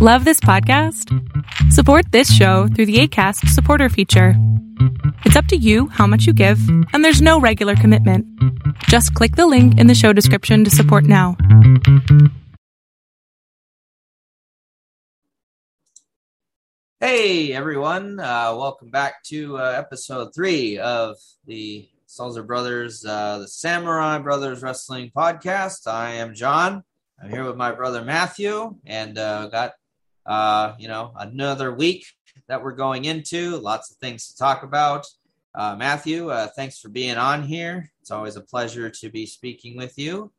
Love this podcast? Support this show through the ACAST supporter feature. It's up to you how much you give, and there's no regular commitment. Just click the link in the show description to support now. Hey everyone, uh, welcome back to uh, episode three of the Salzer Brothers, uh, the Samurai Brothers Wrestling Podcast. I am John. I'm here with my brother Matthew, and uh, got uh, you know, another week that we're going into. Lots of things to talk about. Uh, Matthew, uh, thanks for being on here. It's always a pleasure to be speaking with you.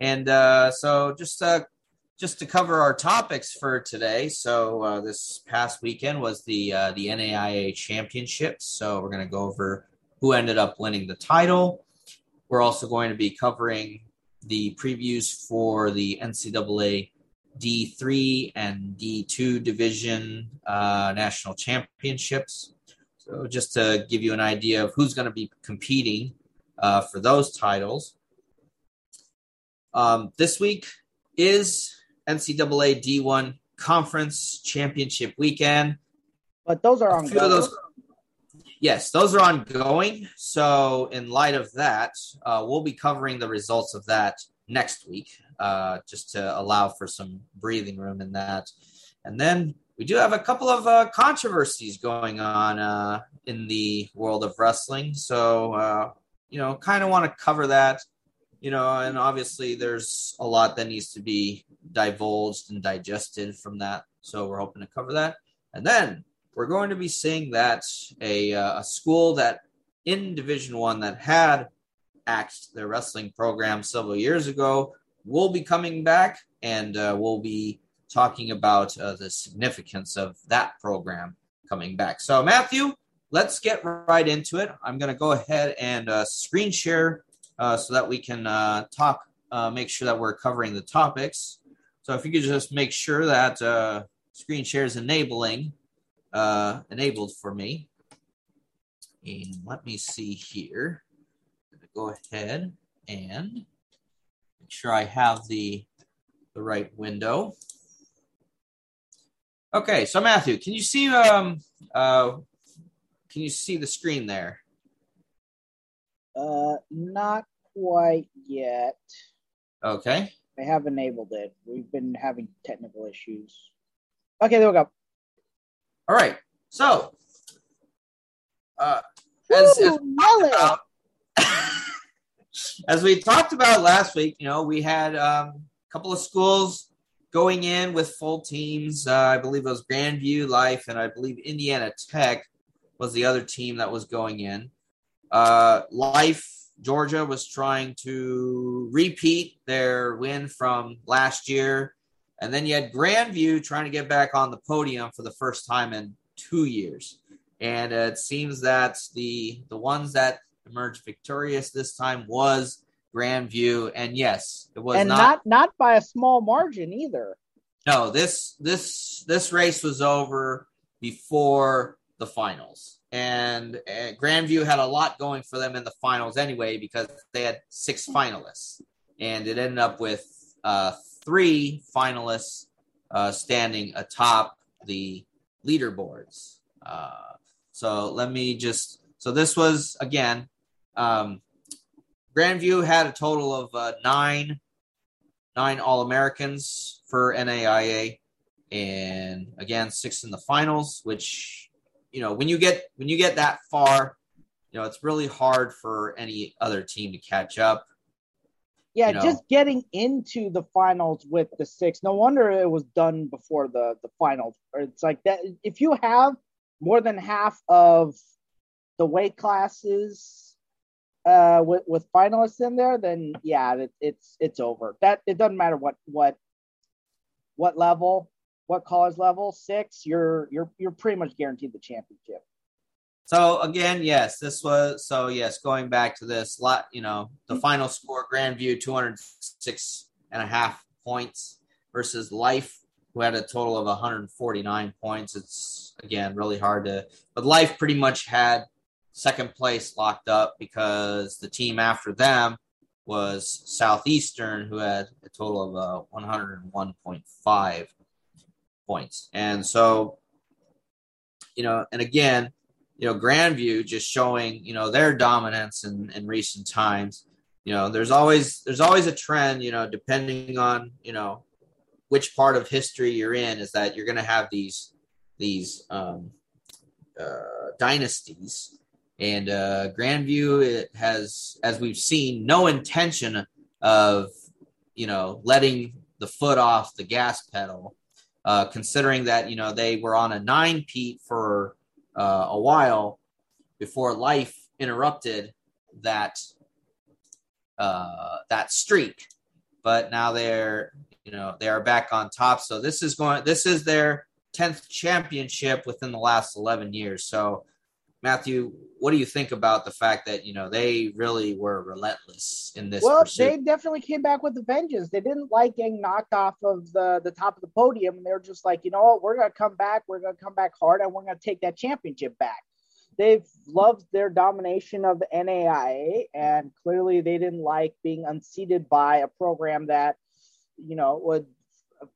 And uh, so, just uh, just to cover our topics for today. So uh, this past weekend was the the NAIA Championships. So we're going to go over who ended up winning the title. We're also going to be covering the previews for the NCAA D3 and D2 division uh, national championships. So, just to give you an idea of who's going to be competing uh, for those titles. Um, this week is NCAA D1 Conference Championship weekend. But those are ongoing. Those, yes, those are ongoing. So, in light of that, uh, we'll be covering the results of that next week, uh, just to allow for some breathing room in that. And then we do have a couple of uh, controversies going on uh, in the world of wrestling. So, uh, you know, kind of want to cover that, you know, and obviously there's a lot that needs to be divulged and digested from that. So we're hoping to cover that. And then we're going to be seeing that a, uh, a school that in Division One that had axed their wrestling program several years ago will be coming back, and uh, we'll be talking about uh, the significance of that program coming back. So, Matthew, let's get right into it. I'm going to go ahead and uh, screen share uh, so that we can uh, talk, uh, make sure that we're covering the topics. So, if you could just make sure that screen share is enabling, enabled for me. And let me see here go ahead and make sure I have the, the right window. Okay, so Matthew, can you see um uh can you see the screen there? Uh not quite yet. Okay. I have enabled it. We've been having technical issues. Okay, there we go. All right. So uh as, Ooh, as as we talked about last week, you know, we had um, a couple of schools going in with full teams. Uh, I believe it was Grandview Life, and I believe Indiana Tech was the other team that was going in. Uh, Life Georgia was trying to repeat their win from last year. And then you had Grandview trying to get back on the podium for the first time in two years. And uh, it seems that the the ones that emerged victorious this time was Grandview, and yes, it was and not, not not by a small margin either. No, this this this race was over before the finals, and uh, Grandview had a lot going for them in the finals anyway because they had six finalists, and it ended up with uh, three finalists uh, standing atop the leaderboards. Uh, so let me just so this was again um, Grandview had a total of uh, nine nine All Americans for NAIA, and again six in the finals. Which you know when you get when you get that far, you know it's really hard for any other team to catch up. Yeah, you know. just getting into the finals with the six. No wonder it was done before the the finals. It's like that. If you have more than half of the weight classes uh, with with finalists in there, then yeah, it, it's it's over. That it doesn't matter what what what level, what college level, six, you're you're you're pretty much guaranteed the championship. So again, yes, this was so yes, going back to this lot, you know, the mm-hmm. final score Grandview 206 and a half points versus Life who had a total of 149 points. It's again really hard to but Life pretty much had second place locked up because the team after them was Southeastern, who had a total of uh, 101.5. points. And so, you know, and again, you know, Grandview just showing, you know, their dominance in, in recent times. You know, there's always there's always a trend, you know, depending on, you know, which part of history you're in, is that you're gonna have these these um uh, dynasties. And uh, Grandview it has, as we've seen, no intention of, you know, letting the foot off the gas pedal uh, considering that you know they were on a nine peat for uh, a while before life interrupted that uh, that streak. But now they're you know they are back on top. So this is going. This is their tenth championship within the last eleven years. So Matthew, what do you think about the fact that you know they really were relentless in this? Well, pursuit? they definitely came back with a vengeance. They didn't like getting knocked off of the the top of the podium, and they were just like, you know what, we're gonna come back, we're gonna come back hard, and we're gonna take that championship back. They've loved their domination of the NAIA, and clearly they didn't like being unseated by a program that, you know, would uh,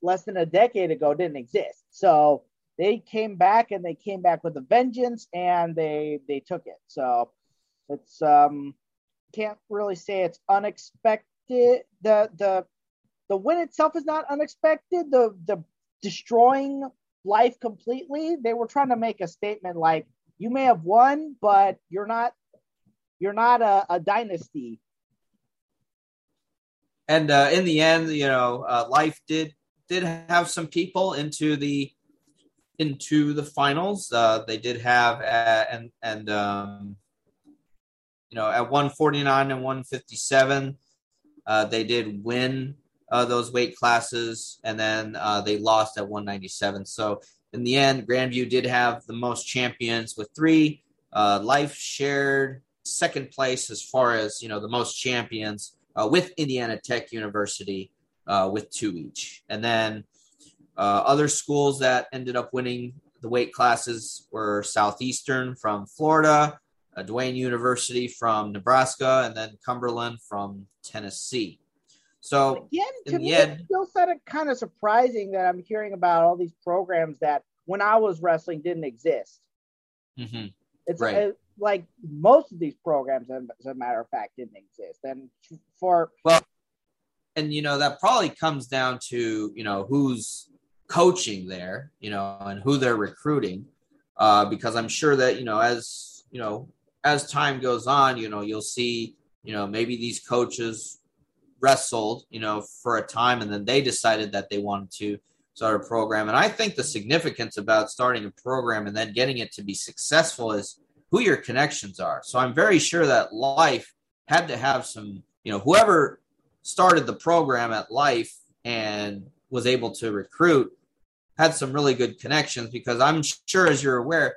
less than a decade ago didn't exist. So they came back and they came back with a vengeance and they they took it. So it's um can't really say it's unexpected. The the the win itself is not unexpected. The the destroying life completely. They were trying to make a statement like you may have won, but you're not you're not a, a dynasty. And uh, in the end, you know, uh, life did did have some people into the into the finals. Uh, they did have at, and and um, you know at 149 and 157, uh, they did win uh, those weight classes, and then uh, they lost at 197. So in the end, Grandview did have the most champions with three. Uh, Life shared second place as far as you know the most champions uh, with Indiana Tech University with two each, and then uh, other schools that ended up winning the weight classes were Southeastern from Florida, uh, Duquesne University from Nebraska, and then Cumberland from Tennessee. So again, to me, end, it still kind of kind of surprising that I'm hearing about all these programs that when I was wrestling didn't exist. Mm-hmm. It's right. uh, like most of these programs, as a matter of fact, didn't exist. And for well, and you know that probably comes down to you know who's coaching there, you know, and who they're recruiting. Uh, because I'm sure that, you know, as, you know, as time goes on, you know, you'll see, you know, maybe these coaches wrestled, you know, for a time and then they decided that they wanted to start a program. And I think the significance about starting a program and then getting it to be successful is who your connections are. So I'm very sure that life had to have some, you know, whoever started the program at life and was able to recruit had some really good connections because I'm sure, as you're aware,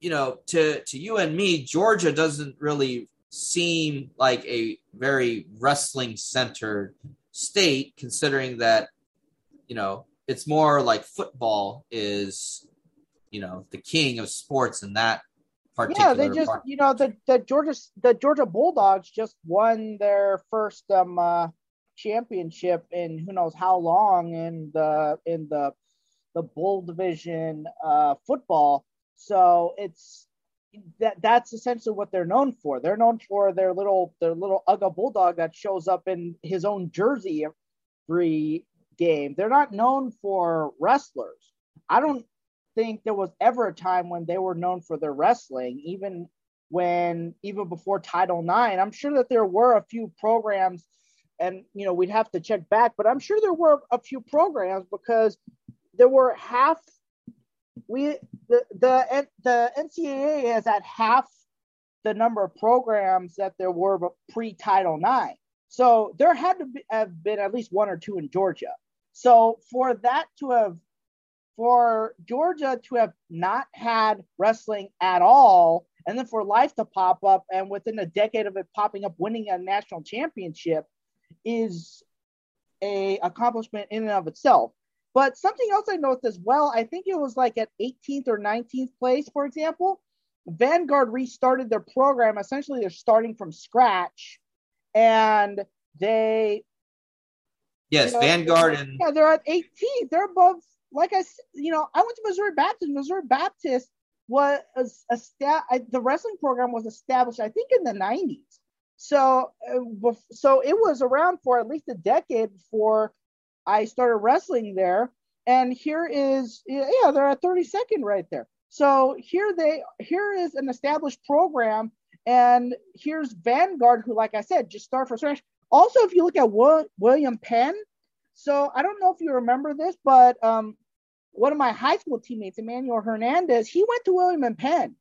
you know, to to you and me, Georgia doesn't really seem like a very wrestling centered state, considering that you know it's more like football is, you know, the king of sports in that particular. Yeah, they just part. you know the the Georgia the Georgia Bulldogs just won their first um uh, championship in who knows how long in the in the the Bowl Division uh, football. So it's that that's essentially what they're known for. They're known for their little their little Uga bulldog that shows up in his own jersey every game. They're not known for wrestlers. I don't think there was ever a time when they were known for their wrestling, even when even before Title IX. I'm sure that there were a few programs, and you know we'd have to check back, but I'm sure there were a few programs because there were half we the the the NCAA is at half the number of programs that there were pre Title IX. So there had to be, have been at least one or two in Georgia. So for that to have for Georgia to have not had wrestling at all, and then for life to pop up, and within a decade of it popping up, winning a national championship, is a accomplishment in and of itself. But something else I noticed as well, I think it was like at 18th or 19th place, for example, Vanguard restarted their program. Essentially, they're starting from scratch, and they Yes, you know, Vanguard and yeah, they're at 18. They're above. Like I, you know, I went to Missouri Baptist. Missouri Baptist was a, a the wrestling program was established, I think, in the 90s. So, uh, so it was around for at least a decade before I started wrestling there. And here is, yeah, they're at 32nd right there. So here they, here is an established program, and here's Vanguard, who, like I said, just started from scratch. Also, if you look at William Penn, so I don't know if you remember this, but um, one of my high school teammates, Emmanuel Hernandez, he went to William and Penn.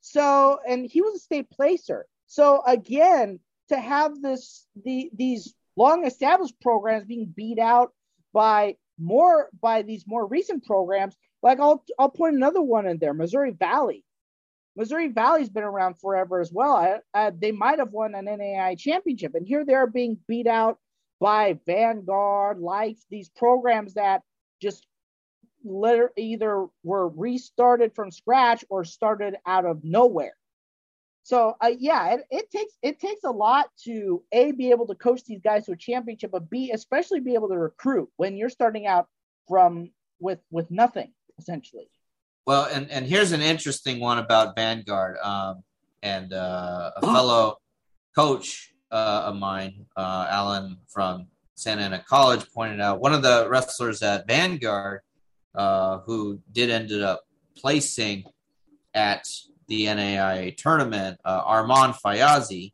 So, and he was a state placer. So again, to have this the these long established programs being beat out by more by these more recent programs, like I'll I'll point another one in there, Missouri Valley. Missouri Valley's been around forever as well. I, I, they might have won an NAI championship, and here they're being beat out by Vanguard, Life, these programs that just literally either were restarted from scratch or started out of nowhere. So uh, yeah, it, it, takes it takes a lot to a be able to coach these guys to a championship, but b especially be able to recruit when you're starting out from with with nothing essentially. Well, and and here's an interesting one about Vanguard, um, and uh, a fellow coach uh, of mine, uh, Alan from Santa Ana College, pointed out one of the wrestlers at Vanguard uh, who did ended up placing at the NAIA tournament, uh, Armand Fayazi.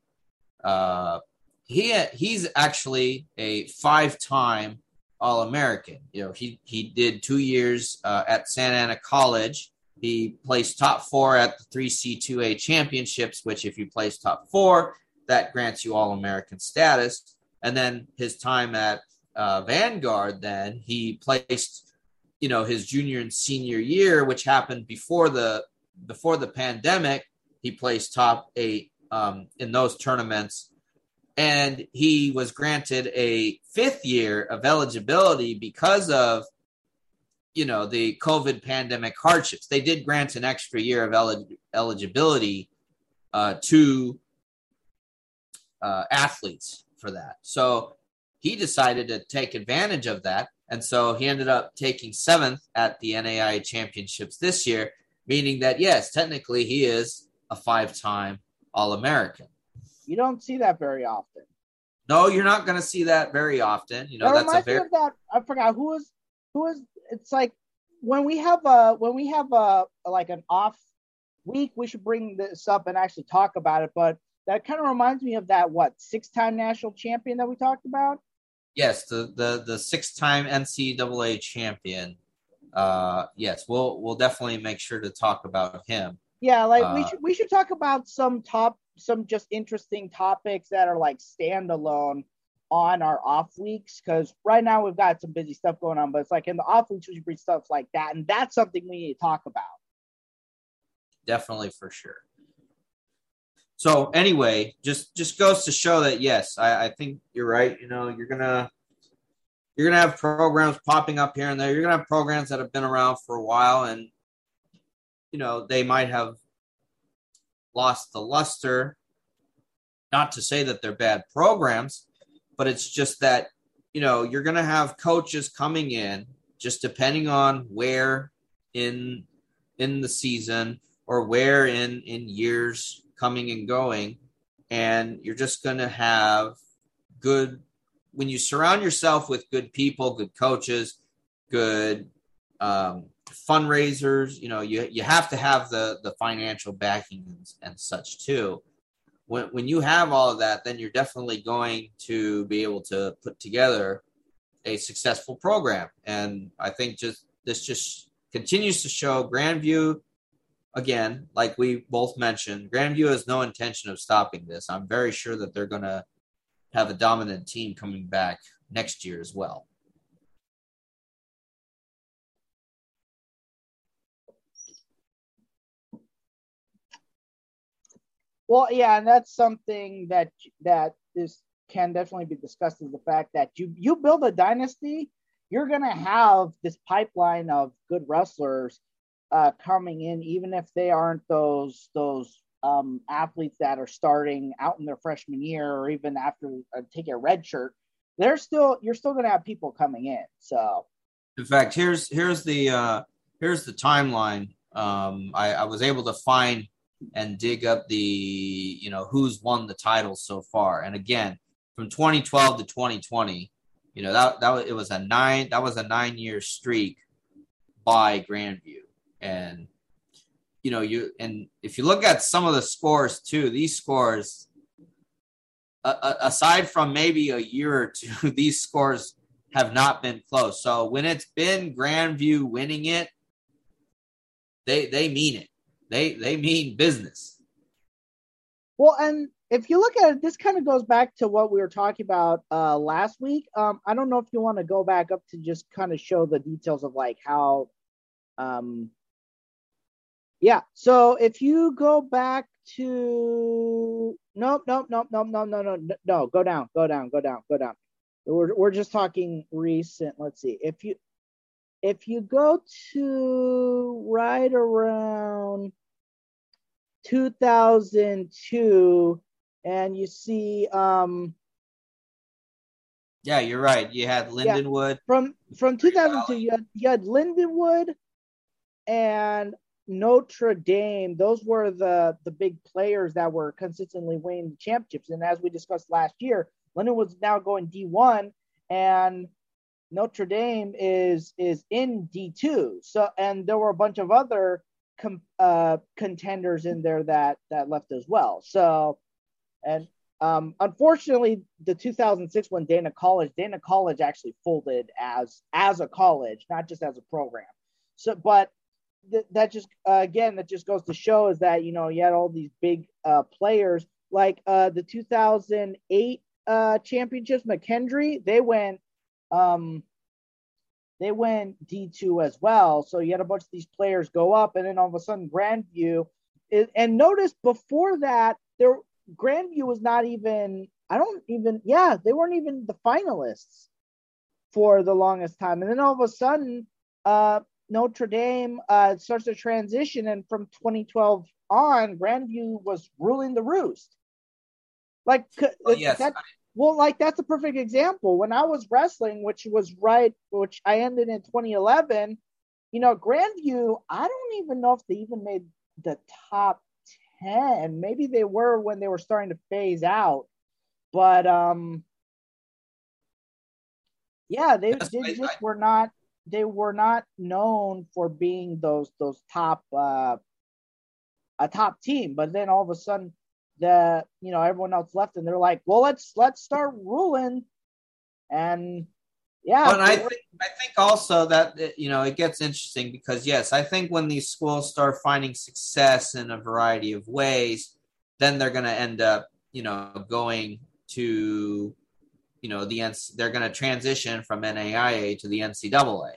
Uh, he he's actually a five-time All-American. You know, he he did two years uh, at Santa Ana College. He placed top four at the three C two A championships, which if you place top four, that grants you All-American status. And then his time at uh, Vanguard, then he placed, you know, his junior and senior year, which happened before the before the pandemic, he placed top eight um, in those tournaments. And he was granted a fifth year of eligibility because of, you know, the COVID pandemic hardships. They did grant an extra year of elig- eligibility uh, to uh, athletes for that. So he decided to take advantage of that. And so he ended up taking seventh at the NAI championships this year meaning that yes, technically he is a five-time All-American. You don't see that very often. No, you're not going to see that very often. You know, that that's a very. that I forgot who was who was. It's like when we have a when we have a like an off week, we should bring this up and actually talk about it. But that kind of reminds me of that what six-time national champion that we talked about. Yes, the the the six-time NCAA champion uh, yes, we'll we'll definitely make sure to talk about him. Yeah, like uh, we should we should talk about some top some just interesting topics that are like standalone on our off weeks because right now we've got some busy stuff going on, but it's like in the off weeks we should bring stuff like that, and that's something we need to talk about. Definitely for sure. So anyway, just just goes to show that yes, I, I think you're right. You know, you're gonna you're going to have programs popping up here and there. You're going to have programs that have been around for a while and, you know, they might have lost the luster. Not to say that they're bad programs, but it's just that, you know, you're going to have coaches coming in just depending on where in in the season or where in in years coming and going and you're just going to have good when you surround yourself with good people, good coaches, good um, fundraisers, you know, you you have to have the the financial backing and, and such too. When when you have all of that, then you're definitely going to be able to put together a successful program. And I think just this just continues to show Grandview again, like we both mentioned, Grandview has no intention of stopping this. I'm very sure that they're going to have a dominant team coming back next year as well. Well, yeah, and that's something that that is can definitely be discussed is the fact that you you build a dynasty, you're gonna have this pipeline of good wrestlers uh, coming in, even if they aren't those those um, athletes that are starting out in their freshman year or even after uh, taking a red shirt, they're still you're still going to have people coming in. So, in fact, here's here's the uh, here's the timeline. Um, I, I was able to find and dig up the you know who's won the title so far, and again from 2012 to 2020, you know that that it was a nine that was a nine year streak by Grandview, and you know you and if you look at some of the scores too, these scores aside from maybe a year or two, these scores have not been close. So when it's been Grandview winning it, they they mean it. They they mean business. Well, and if you look at it, this kind of goes back to what we were talking about uh, last week. Um, I don't know if you want to go back up to just kind of show the details of like how, um, yeah. So if you go back to nope, nope, nope, nope, no, no, no, no. Go down, go down, go down, go down. We're we're just talking recent. Let's see. If you if you go to right around 2002 and you see um yeah you're right you had lindenwood yeah, from from 2002 you had, you had lindenwood and Notre Dame, those were the the big players that were consistently winning the championships. And as we discussed last year, Lindenwood was now going D1, and Notre Dame is is in D2. So and there were a bunch of other com, uh, contenders in there that that left as well. So and um, unfortunately, the 2006 one, Dana College, Dana College actually folded as as a college, not just as a program. So, but th- that just uh, again that just goes to show is that you know you had all these big uh, players like uh, the 2008 uh, championships McKendree they went um, they went D2 as well. So you had a bunch of these players go up and then all of a sudden Grandview is, and notice before that there Grandview was not even I don't even yeah they weren't even the finalists for the longest time. And then all of a sudden uh, Notre Dame uh, starts to transition, and from 2012 on, Grandview was ruling the roost. Like, well, yes. that, well, like that's a perfect example. When I was wrestling, which was right, which I ended in 2011, you know, Grandview, I don't even know if they even made the top 10. Maybe they were when they were starting to phase out, but um, yeah, they, they just were not they were not known for being those those top uh, a top team. But then all of a sudden, the you know everyone else left, and they're like, well, let's let's start ruling, and yeah. Well, I think I think also that you know it gets interesting because yes, I think when these schools start finding success in a variety of ways, then they're going to end up you know going to you know the they're going to transition from NAIA to the NCAA,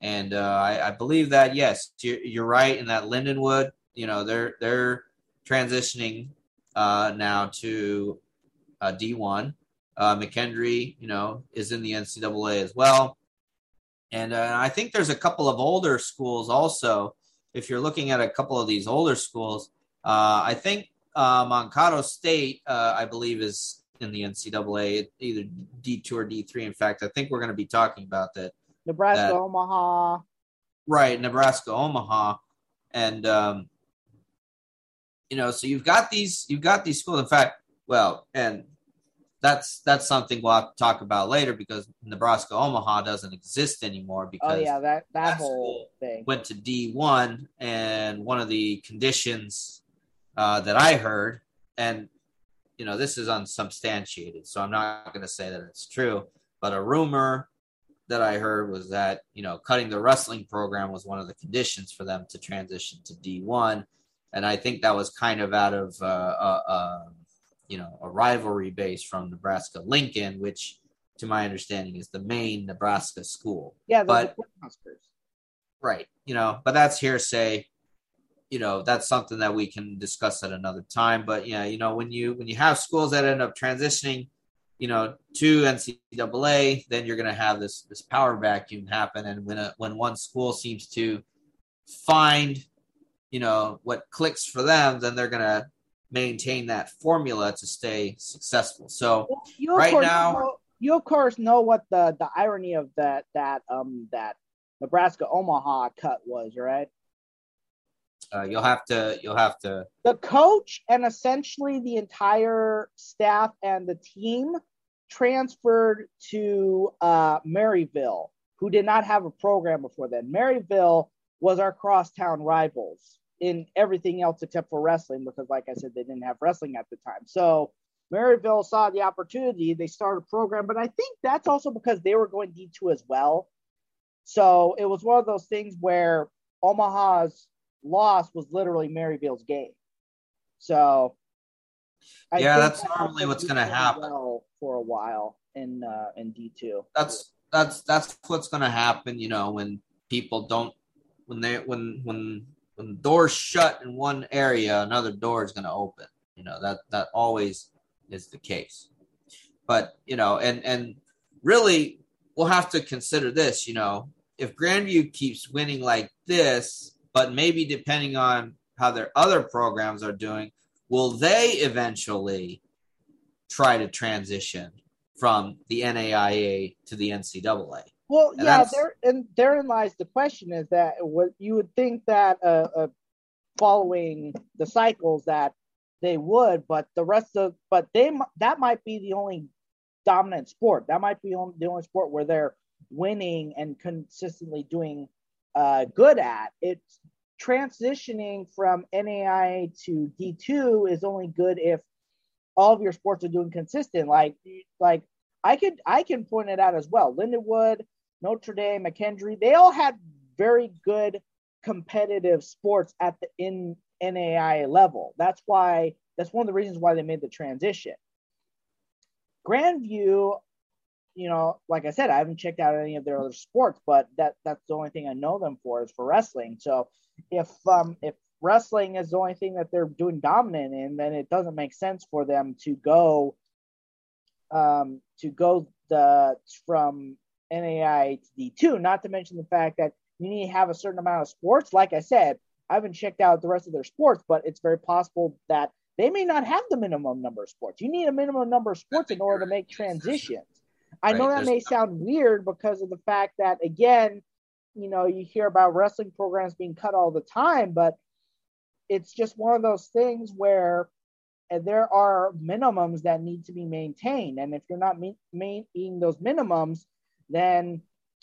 and uh, I, I, believe that yes, you're, right in that Lindenwood. You know they're they're transitioning uh, now to uh, D1. Uh, McKendree, you know, is in the NCAA as well, and uh, I think there's a couple of older schools also. If you're looking at a couple of these older schools, uh, I think uh, Mankato State, I believe, is in the NCAA, either D2 or D3. In fact, I think we're going to be talking about that. Nebraska, that, Omaha. Right, Nebraska, Omaha. And, um, you know, so you've got these, you've got these schools. In fact, well, and that's that's something we'll have to talk about later because Nebraska Omaha doesn't exist anymore because oh yeah that that, that whole thing went to D one and one of the conditions uh, that I heard and you know, this is unsubstantiated, so I'm not going to say that it's true. But a rumor that I heard was that you know cutting the wrestling program was one of the conditions for them to transition to D1, and I think that was kind of out of uh, uh, uh, you know a rivalry base from Nebraska Lincoln, which to my understanding is the main Nebraska school. Yeah, but right, you know, but that's hearsay you know that's something that we can discuss at another time. But yeah you know when you when you have schools that end up transitioning you know to ncaa then you're going to have this this power vacuum happen. And when a, when one school seems to find you know what clicks for them then they're going to maintain that formula to stay successful. So right now you of course know what the the irony of that that um that Nebraska Omaha cut was, right? Uh, you'll have to you'll have to the coach and essentially the entire staff and the team transferred to uh, Maryville, who did not have a program before then. Maryville was our crosstown rivals in everything else except for wrestling, because like I said, they didn't have wrestling at the time. So Maryville saw the opportunity, they started a program, but I think that's also because they were going D2 as well. So it was one of those things where Omaha's loss was literally Maryville's game. So I yeah, that's normally what's going to happen well for a while in uh, in D two. That's that's that's what's going to happen. You know, when people don't when they when when when doors shut in one area, another door is going to open. You know that that always is the case. But you know, and and really, we'll have to consider this. You know, if Grandview keeps winning like this, but maybe depending on how their other programs are doing, will they eventually try to transition from the NAIA to the NCAA? Well, and yeah, there and therein lies the question: is that what you would think that uh, uh, following the cycles that they would, but the rest of but they that might be the only dominant sport. That might be the only sport where they're winning and consistently doing uh, good at. It's transitioning from NAI to D2 is only good if all of your sports are doing consistent. Like, like I could I can point it out as well. Lindenwood, Notre Dame, McKendree, they all had very good competitive sports at the in NAI level. That's why that's one of the reasons why they made the transition. Grandview you know, like I said, I haven't checked out any of their other sports, but that that's the only thing I know them for is for wrestling. So if um if wrestling is the only thing that they're doing dominant in, then it doesn't make sense for them to go um to go the from NAI to D2, not to mention the fact that you need to have a certain amount of sports. Like I said, I haven't checked out the rest of their sports, but it's very possible that they may not have the minimum number of sports. You need a minimum number of sports in order to make transitions. I know that may sound weird because of the fact that again, you know, you hear about wrestling programs being cut all the time, but it's just one of those things where eh, there are minimums that need to be maintained, and if you're not meeting those minimums, then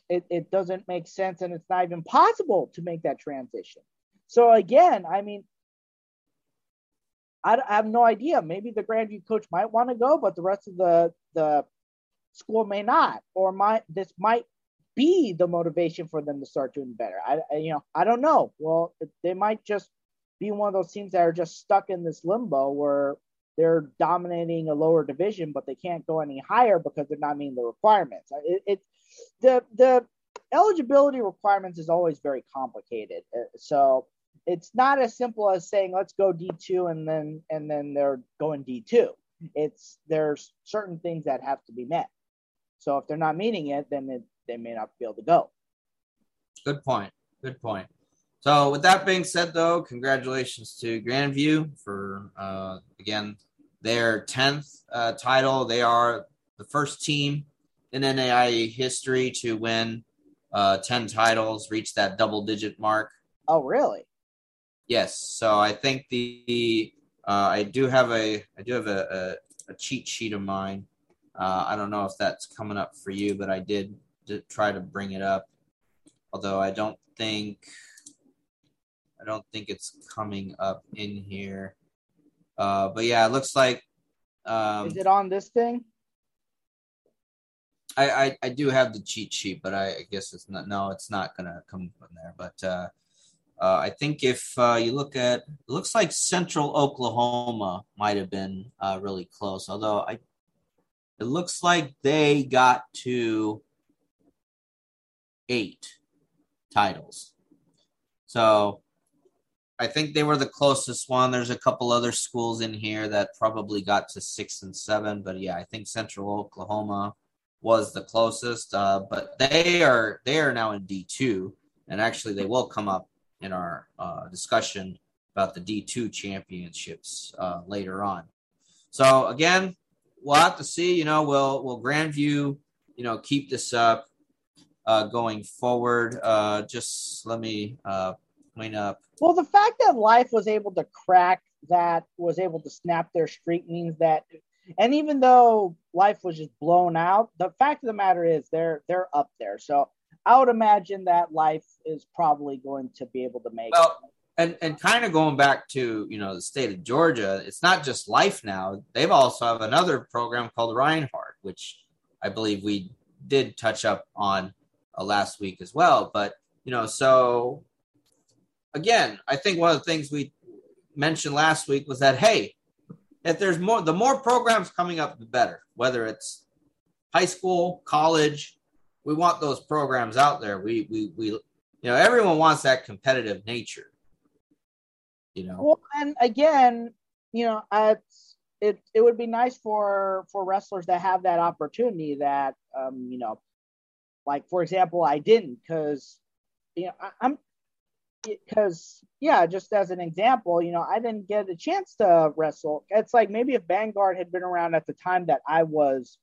it, it doesn't make sense, and it's not even possible to make that transition. So again, I mean, I, I have no idea. Maybe the Grandview coach might want to go, but the rest of the the school may not, or might this might be the motivation for them to start doing better. I, I, you know I don't know. Well, they might just be one of those teams that are just stuck in this limbo where they're dominating a lower division, but they can't go any higher because they're not meeting the requirements. It, it the the eligibility requirements is always very complicated. Uh, so it's not as simple as saying let's go D2 and then and then they're going D2. It's there's certain things that have to be met. So if they're not meeting it, then it, they may not be able to go. Good point. Good point. So with that being said, though, congratulations to Grandview for uh, again their tenth uh, title. They are the first team in NAIA history to win uh, ten titles, reach that double-digit mark. Oh, really? Yes. So I think the uh, I do have a I do have a, a, a cheat sheet of mine uh, I don't know if that's coming up for you, but I did, try to bring it up. Although I don't think I don't think it's coming up in here. Uh, but yeah, it looks like. Um, Is it on this thing? I, I, I do have the cheat sheet, but I, I, guess it's not. No, it's not gonna come from there. But uh, uh, I think if uh, you look at, it looks like Central Oklahoma might have been uh, really close. Although I it looks like they got to eight titles. So I think they were the closest one. There's a couple other schools in here that probably got to six and seven, but yeah, I think Central Oklahoma was the closest. Uh, but they are they are now in D two, and actually they will come up in our uh, discussion about the D two championships uh, later on. So again, we'll have to see. You know, will will Grandview, you know, keep this up uh, going forward? Uh, just let me uh, point up. Well, the fact that Life was able to crack that, was able to snap their streak means that, and even though Life was just blown out, the fact of the matter is they're they're up there. So I would imagine that Life is probably going to be able to make. Well, and and kind of going back to you know the state of Georgia, it's not just Life now. They've also have another program called Reinhardt, which I believe we did touch up on uh, last week as well. But you know, so again, I think one of the things we mentioned last week was that hey, if there's more, the more programs coming up, the better. Whether it's high school, college, we want those programs out there. We we we, you know, everyone wants that competitive nature you know. Well, and again, you know, it's it it would be nice for for wrestlers to have that opportunity that um you know like for example i didn't because you know I, i'm because yeah just as an example you know i didn't get a chance to wrestle it's like maybe if vanguard had been around at the time that i was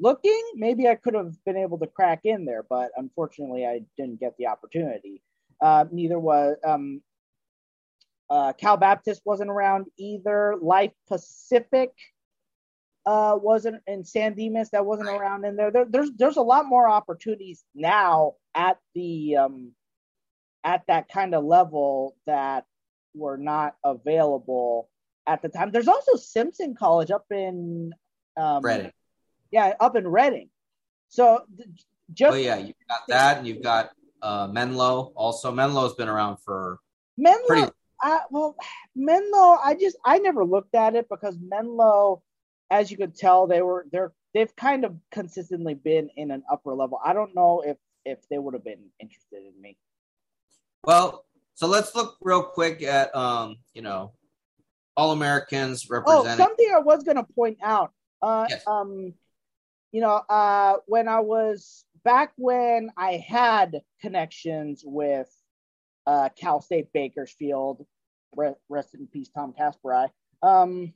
looking maybe i could have been able to crack in there but unfortunately i didn't get the opportunity uh, neither was um, uh, Cal Baptist wasn't around either. Life Pacific uh, wasn't in San Dimas that wasn't around in there. there. There's there's a lot more opportunities now at the um, at that kind of level that were not available at the time. There's also Simpson College up in um, Redding. Yeah, up in Redding. So just oh yeah, you've got that, and you've got uh, Menlo. Also, Menlo's been around for Menlo. Pretty- I, well, Menlo, I just I never looked at it because Menlo, as you could tell, they were they're they've kind of consistently been in an upper level. I don't know if if they would have been interested in me. Well, so let's look real quick at um, you know, all Americans representing. Oh, something I was gonna point out. Uh, yes. um, you know, uh, when I was back when I had connections with uh, Cal State Bakersfield. Rest in peace, Tom Kasperai. Um,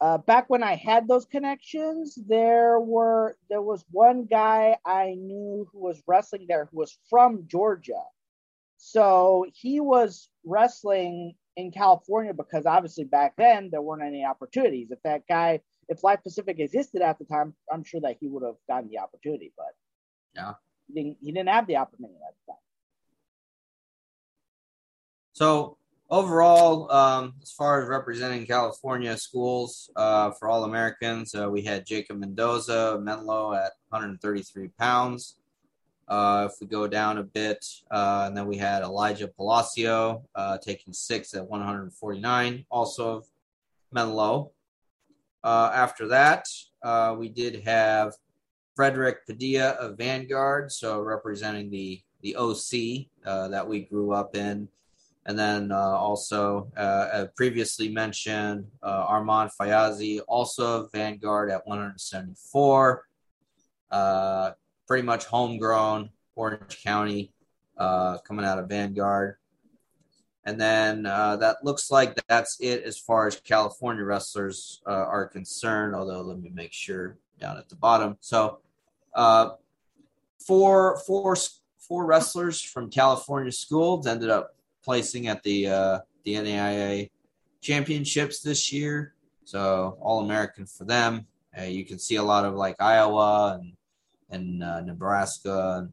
uh, back when I had those connections, there were there was one guy I knew who was wrestling there who was from Georgia. So he was wrestling in California because obviously back then there weren't any opportunities. If that guy, if Life Pacific existed at the time, I'm sure that he would have gotten the opportunity, but yeah, he didn't, he didn't have the opportunity at the time. So overall, um, as far as representing California schools uh, for All Americans, uh, we had Jacob Mendoza, Menlo at 133 pounds. Uh, if we go down a bit, uh, and then we had Elijah Palacio uh, taking six at 149, also of Menlo. Uh, after that, we did have Frederick Padilla of Vanguard, so representing the the OC that we grew up in. And then uh, also, uh, previously mentioned, uh, Armand Fayazi, also Vanguard at 174. Uh, pretty much homegrown, Orange County, uh, coming out of Vanguard. And then uh, that looks like that's it as far as California wrestlers are concerned. Although, let me make sure down at the bottom. So, four, four, four wrestlers from California schools ended up placing at the uh, the NAIA championships this year. So all American for them. Uh, you can see a lot of like Iowa and and uh, Nebraska and,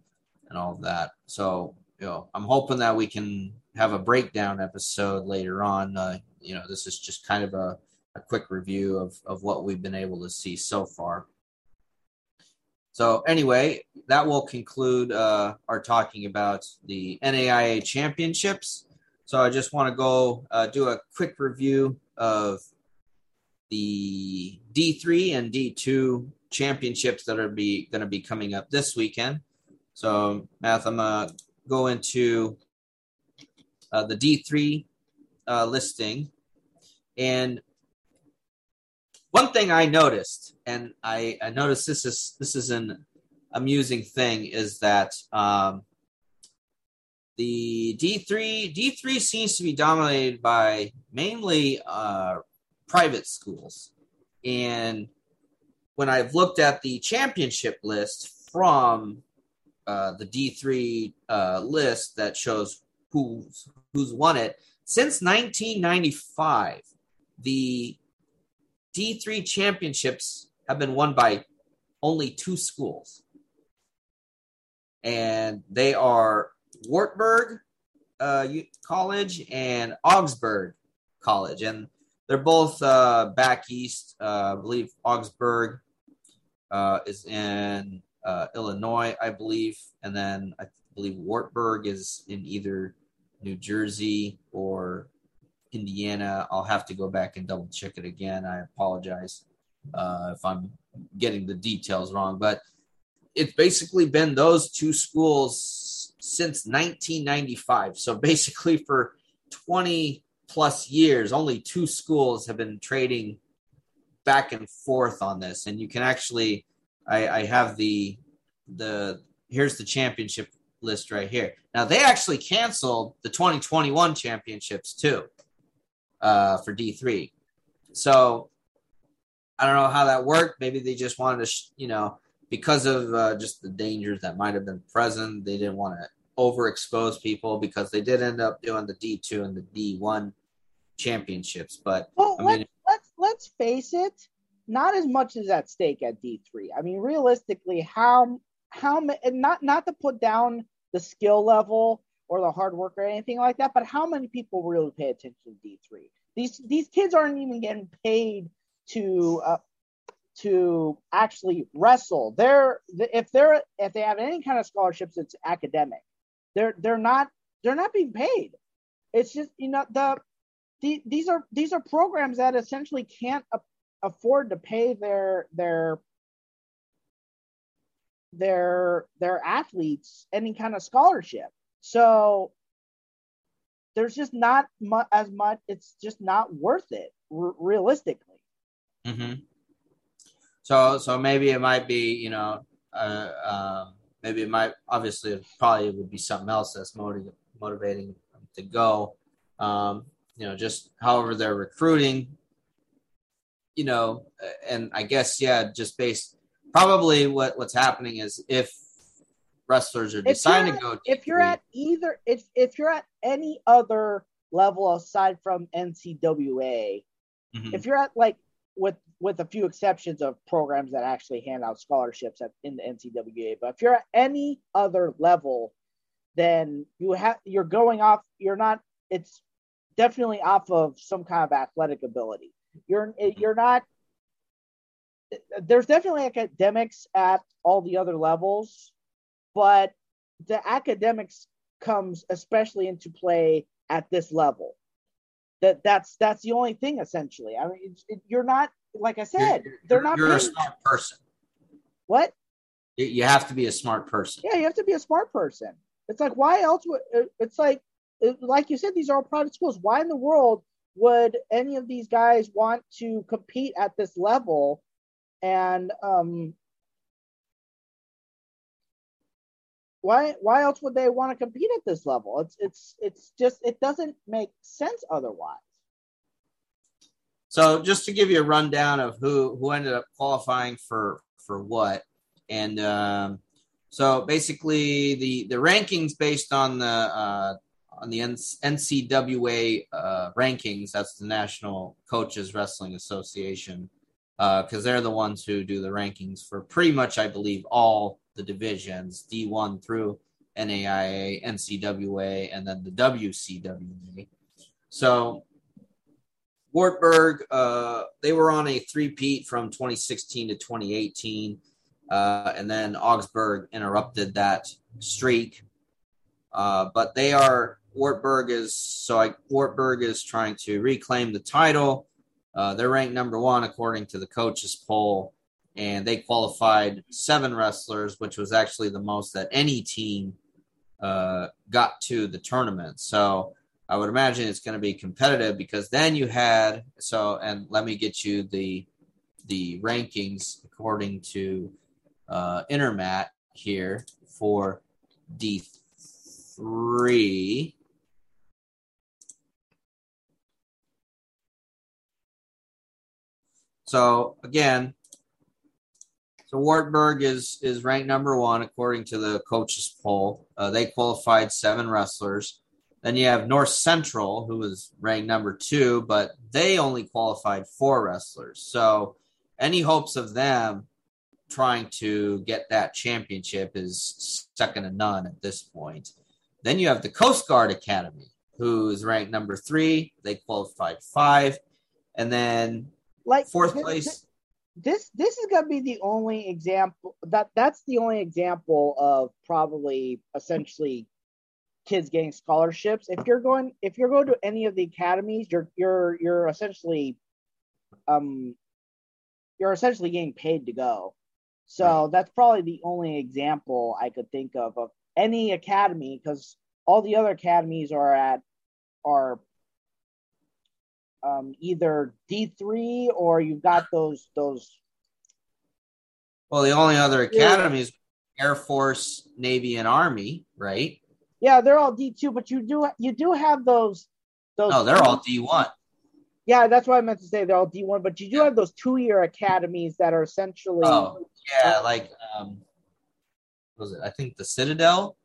and all of that. So you know, I'm hoping that we can have a breakdown episode later on. Uh, you know, this is just kind of a, a quick review of, of what we've been able to see so far. So anyway, that will conclude uh, our talking about the NAIA championships. So I just want to go uh, do a quick review of the D3 and D2 championships that are be going to be coming up this weekend. So, Math, I'm going to go into uh, the D3 uh, listing. And one thing I noticed, and I, I noticed this is this is an amusing thing, is that um, the D3 D3 seems to be dominated by mainly uh, private schools. And when I've looked at the championship list from uh, the D3 uh, list that shows who's who's won it since 1995, the D3 championships have been won by only two schools, and they are Wartburg uh, College and Augsburg College, and they're both uh, back east. Uh, I believe Augsburg uh, is in uh, Illinois, I believe, and then I believe Wartburg is in either New Jersey or Indiana. I'll have to go back and double check it again. I apologize uh, if I'm getting the details wrong, but it's basically been those two schools since 1995. So basically, for 20 plus years, only two schools have been trading back and forth on this. And you can actually, I, I have the the here's the championship list right here. Now they actually canceled the 2021 championships too uh, for D3. So I don't know how that worked. Maybe they just wanted to, you know, because of uh, just the dangers that might have been present, they didn't want to overexpose people because they did end up doing the D2 and the D1 championships. But well, I mean, let's, let's let's face it, not as much is at stake at D3. I mean, realistically, how how not not to put down the skill level or the hard work or anything like that, but how many people really pay attention to D3? These these kids aren't even getting paid to uh, to actually wrestle. They're if they're if they have any kind of scholarships, it's academic. They're they're not they're not being paid. It's just you know the, the these are these are programs that essentially can't a- afford to pay their their their their athletes any kind of scholarship. So there's just not mu- as much. It's just not worth it r- realistically. Mm-hmm. So so maybe it might be you know uh, um, maybe it might obviously probably it would be something else that's motiv- motivating to go. Um, you know, just however they're recruiting. You know, and I guess yeah, just based probably what what's happening is if wrestlers are deciding to go if you're at either if if you're at any other level aside from NCWA mm-hmm. if you're at like with with a few exceptions of programs that actually hand out scholarships at, in the NCWA but if you're at any other level then you have you're going off you're not it's definitely off of some kind of athletic ability you're eh, mm-hmm. you're not eh, there's definitely academics at all the other levels, but the academics comes especially into play at this level. That that's that's the only thing essentially. I mean, it, you're not like I said, you're, they're not. You're a smart person. What? You have to be a smart person. Yeah, you have to be a smart person. It's like why else would it's like like you said these are all private schools. Why in the world would any of these guys want to compete at this level and um, why why else would they want to compete at this level? It's it's it's just it doesn't make sense otherwise. So just to give you a rundown of who who ended up qualifying for for what, and um, so basically the the rankings based on the uh, on the NCWA uh, rankings. That's the National Coaches Wrestling Association because uh, they're the ones who do the rankings for pretty much, I believe, all the divisions D1 through NAIA, NCWA, and then the WCWA. So, Wartburg, uh, they were on a three-peat from 2016 to 2018, uh, and then Augsburg interrupted that streak. Uh, but they are Wartburg is so I, Wartburg is trying to reclaim the title uh, they're ranked number one according to the coaches poll, and they qualified seven wrestlers, which was actually the most that any team uh, got to the tournament. So I would imagine it's going to be competitive because then you had so and let me get you the the rankings according to uh, Intermat here for D three. So again, so Wartburg is is ranked number one according to the coaches poll. Uh, they qualified seven wrestlers. Then you have North Central, who was ranked number two, but they only qualified four wrestlers. So any hopes of them trying to get that championship is second to none at this point. Then you have the Coast Guard Academy, who is ranked number three. They qualified five. And then like fourth place. This this is gonna be the only example that that's the only example of probably essentially kids getting scholarships. If you're going if you're going to any of the academies, you're you're you're essentially um you're essentially getting paid to go. So right. that's probably the only example I could think of of any academy because all the other academies are at are um, either D three or you've got those those. Well, the only other academies, Air Force, Navy, and Army, right? Yeah, they're all D two, but you do you do have those those. No, they're all D one. Yeah, that's what I meant to say. They're all D one, but you do have those two year academies that are essentially. Oh yeah, like um, was it? I think the Citadel.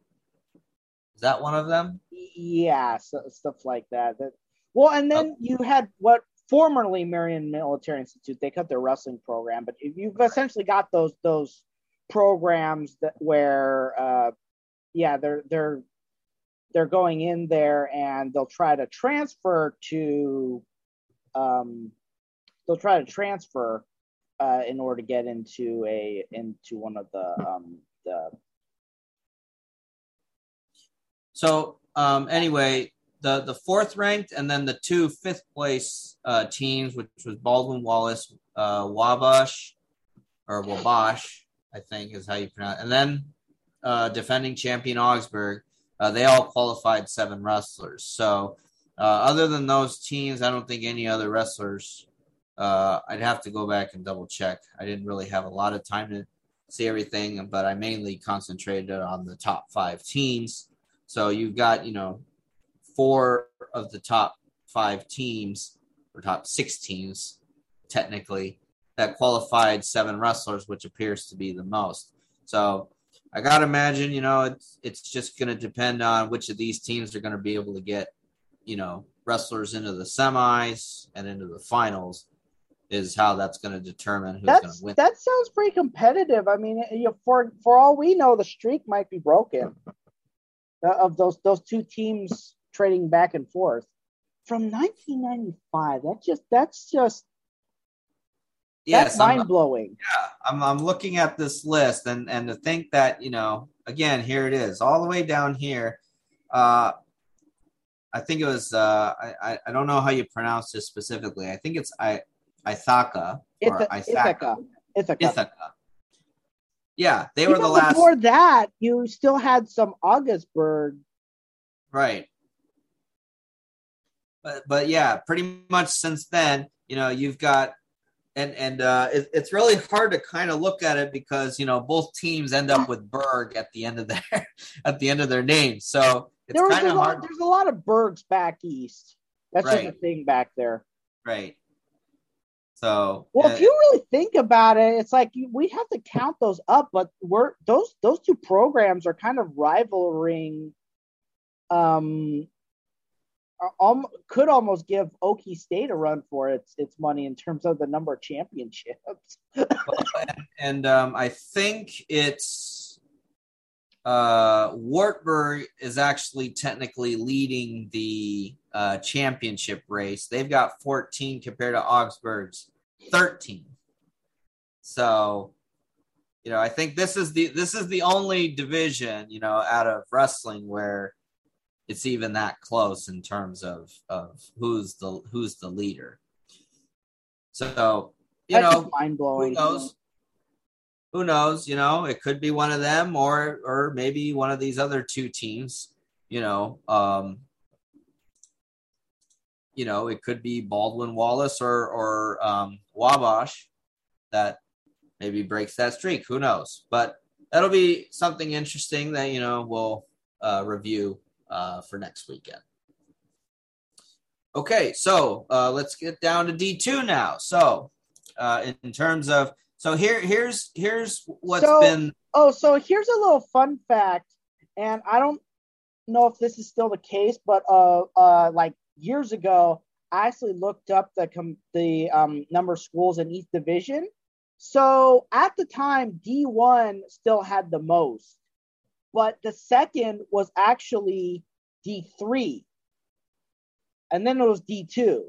Is that one of them? Yeah, so, stuff like that. That well, and then oh. you had what formerly Marion Military Institute. They cut their wrestling program, but you've essentially got those those programs that where, uh, yeah, they're they're they're going in there and they'll try to transfer to, um, they'll try to transfer uh, in order to get into a into one of the um, the. So um, anyway, the the fourth ranked, and then the two fifth place uh, teams, which was Baldwin Wallace, uh, Wabash, or Wabash, I think is how you pronounce, it. and then uh, defending champion Augsburg. Uh, they all qualified seven wrestlers. So, uh, other than those teams, I don't think any other wrestlers. Uh, I'd have to go back and double check. I didn't really have a lot of time to see everything, but I mainly concentrated on the top five teams. So you've got, you know, four of the top five teams, or top six teams, technically, that qualified seven wrestlers, which appears to be the most. So I gotta imagine, you know, it's it's just gonna depend on which of these teams are gonna be able to get, you know, wrestlers into the semis and into the finals is how that's going to determine who's going to win. That sounds pretty competitive. I mean, you know, for for all we know, the streak might be broken uh, of those those two teams trading back and forth from 1995. That's just that's just yes, mind blowing. Yeah, I'm I'm looking at this list and and to think that you know again here it is all the way down here. Uh, I think it was uh, I I don't know how you pronounce this specifically. I think it's I Ithaka or Ithaca. Ithaca. Ithaca. Ithaca. Yeah, they Even were the last. Before that, you still had some Augsburg. Right but but yeah, pretty much since then, you know, you've got and and uh, it, it's really hard to kind of look at it because you know both teams end up with Berg at the end of their at the end of their name, so it's kind of hard. There's a lot of Bergs back east. That's right. just a thing back there. Right. So well, uh, if you really think about it, it's like we have to count those up, but we're those those two programs are kind of rivaling um um, could almost give Okie State a run for its its money in terms of the number of championships. well, and, um, I think it's uh, Wartburg is actually technically leading the uh, championship race. They've got 14 compared to Augsburg's 13. So, you know, I think this is the this is the only division, you know, out of wrestling where it's even that close in terms of of who's the who's the leader. So you That's know, mind blowing. Who knows? Who knows? You know, it could be one of them, or or maybe one of these other two teams. You know, um, you know, it could be Baldwin Wallace or or um, Wabash that maybe breaks that streak. Who knows? But that'll be something interesting that you know we'll uh, review uh, for next weekend. Okay, so uh, let's get down to D2 now. So uh, in, terms of so here here's here's what's So- been Oh, so here's a little fun fact, and I don't know if this is still the case, but uh, uh, like years ago, I actually looked up the com- the um, number of schools in each division. So at the time, D1 still had the most, but the second was actually D3, and then it was D2.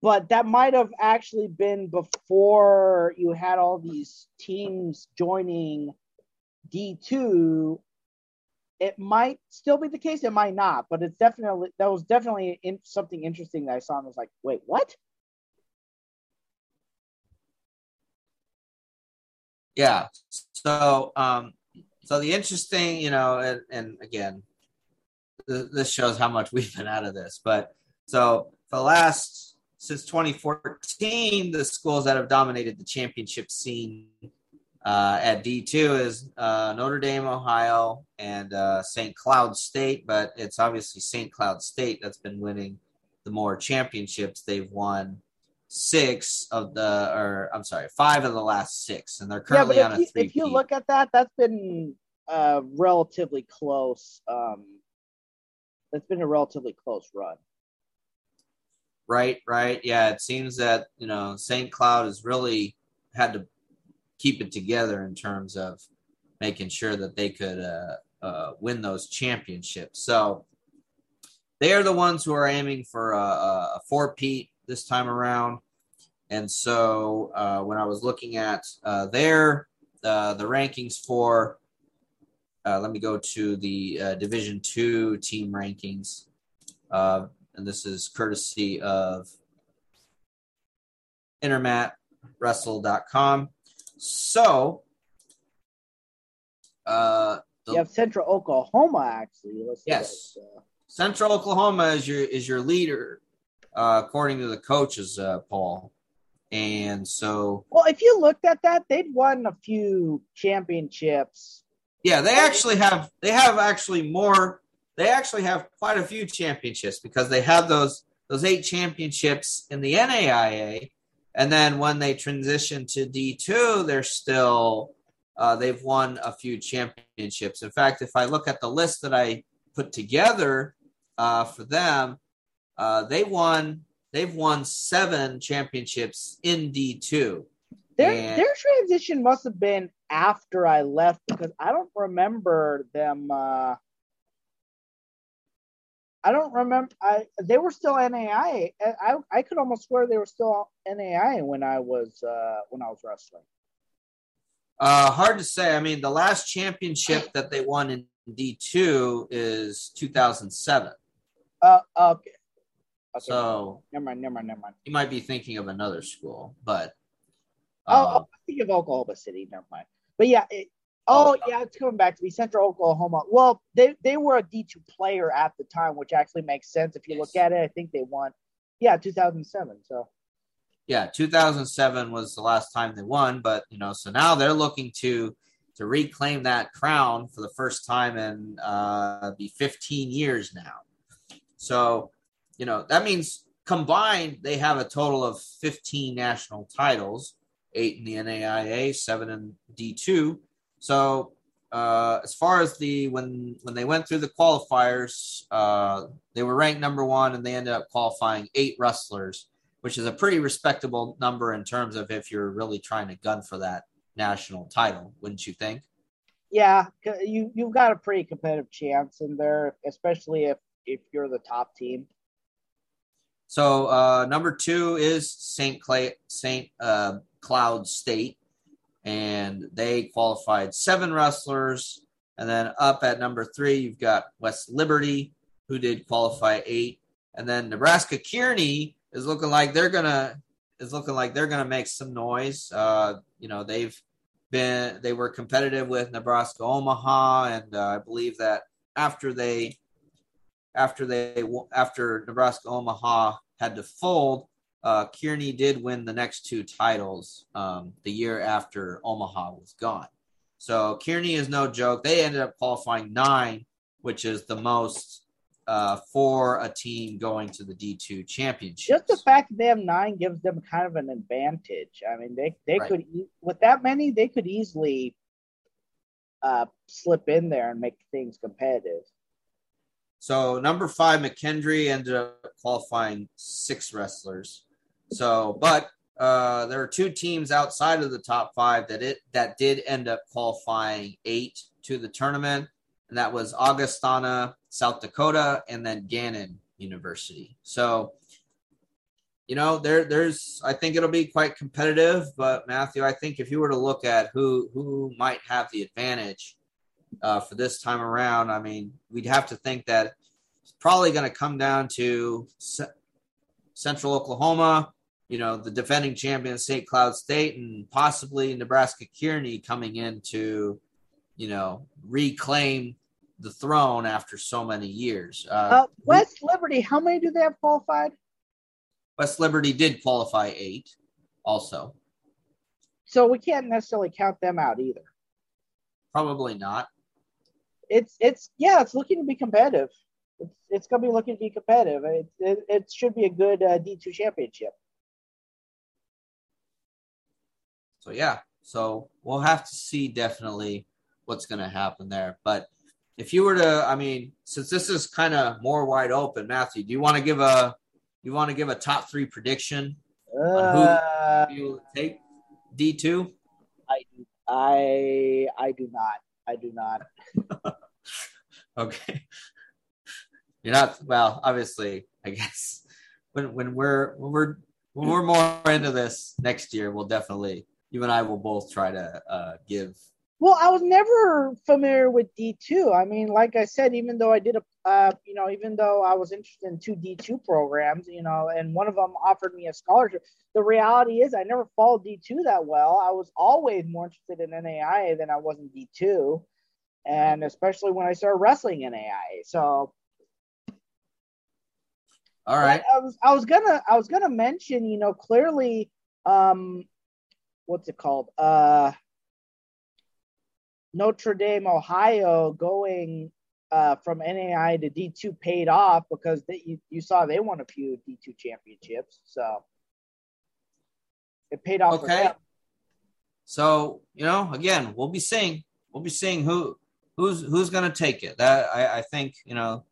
But that might have actually been before you had all these teams joining D2. It might still be the case. It might not, but it's definitely that was definitely in, something interesting that I saw and was like, wait, what? Yeah. So, um, so the interesting, you know, and, and again, th- this shows how much we've been out of this. But so for the last since 2014, the schools that have dominated the championship scene uh, at D2 is uh, Notre Dame, Ohio, and uh, St. Cloud State. But it's obviously St. Cloud State that's been winning the more championships. They've won six of the, or I'm sorry, five of the last six, and they're currently yeah, on a if you, three. if you look at that, that's been uh, relatively close. Um, that's been a relatively close run. Right, right. Yeah, it seems that, you know, St. Cloud has really had to keep it together in terms of making sure that they could uh, uh, win those championships. So they are the ones who are aiming for a, a four-peat this time around. And so uh, when I was looking at uh, their uh, the rankings for, uh, let me go to the uh, Division Two team rankings. Uh, and this is courtesy of intermatwrestle.com. So, uh, the, You have Central Oklahoma actually. listed Yes. Central Oklahoma is your is your leader, uh, according to the coaches, uh, Paul. And so, well, if you looked at that, they'd won a few championships. yeah, they actually have they have actually more. They actually have quite a few championships because they have those those eight championships in the NAIA, and then when they transition to D two, they're still uh, they've won a few championships. In fact, if I look at the list that I put together uh, for them, uh, they won they've won seven championships in D two. Their And- their transition must have been after I left because I don't remember them. Uh, I don't remember. I they were still NAI. I I could almost swear they were still NAI when I was uh, when I was wrestling. Uh, hard to say. I mean, the last championship that they won in D two is 2007. Uh, okay. Okay. So never mind. Never mind. Never mind. you might be thinking of another school, but Oh, uh, oh, I think of Oklahoma City. Never mind. But yeah. It, oh, yeah. It's coming back to me. Central Oklahoma. Well, they they were a D two player at the time, which actually makes sense if you look at it. I think they won. Yeah, 2007. So. yeah, 2007 was the last time they won, but you know, so now they're looking to to reclaim that crown for the first time in uh, be 15 years now. So, you know, that means combined they have a total of 15 national titles, eight in the NAIA, seven in D2. So, uh, as far as the when when they went through the qualifiers, uh, they were ranked number one, and they ended up qualifying eight wrestlers which is a pretty respectable number in terms of if you're really trying to gun for that national title, wouldn't you think? Yeah, you you've got a pretty competitive chance in there, especially if if you're the top team. So uh, number two is Saint Clay Saint uh, Cloud State, and they qualified seven wrestlers. And then up at number three, you've got West Liberty, who did qualify eight, and then Nebraska Kearney is looking like they're gonna is looking like they're gonna make some noise. Uh, you know, they've been they were competitive with Nebraska Omaha, and uh, I believe that after they after they after Nebraska Omaha had to fold, uh, Kearney did win the next two titles um, the year after Omaha was gone. So Kearney is no joke. They ended up qualifying nine, which is the most uh, for a team going to the D2 championship. Just the fact that they have nine gives them kind of an advantage. I mean, they, they right. could, with that many, they could easily uh, slip in there and make things competitive. So number five, McKendree ended up qualifying six wrestlers. So, but uh, there are two teams outside of the top five that it that did end up qualifying eight to the tournament, and that was Augustana, South Dakota, and then Gannon University. So, you know, there there's I think it'll be quite competitive. But Matthew, I think if you were to look at who who might have the advantage uh, for this time around, I mean, we'd have to think that it's probably going to come down to C- Central Oklahoma you know, the defending champion St. Cloud State and possibly Nebraska Kearney coming in to, you know, reclaim the throne after so many years. Uh, uh, West Liberty, how many do they have qualified? West Liberty did qualify eight, also. So we can't necessarily count them out either. Probably not. It's it's yeah, it's looking to be competitive. It's it's going to be looking to be competitive. It it, it should be a good uh, D two championship. So yeah, so we'll have to see definitely what's going to happen there. But if you were to, I mean, since this is kind of more wide open, Matthew, do you want to give a you want to give a top three prediction uh, on who you take D two? I I I do not. I do not. okay. You're not well. Obviously, I guess when when we're when we're when we're more into this next year, we'll definitely you and I will both try to uh, give. Well, I was never familiar with D two. I mean, like I said, even though I did a, uh, you know, even though I was interested in two D two programs, you know, and one of them offered me a scholarship. The reality is, I never followed D two that well. I was always more interested in NAIA than I was in D two, and especially when I started wrestling in NAIA. So all right. I was I was gonna I was gonna mention, you know, clearly um what's it called? Uh, Notre Dame, Ohio, going uh, from NAI to D2 paid off because they, you, you saw they won a few D2 championships. So it paid off. Okay. So you know, again, we'll be seeing we'll be seeing who who's who's going to take it. That I, I think you know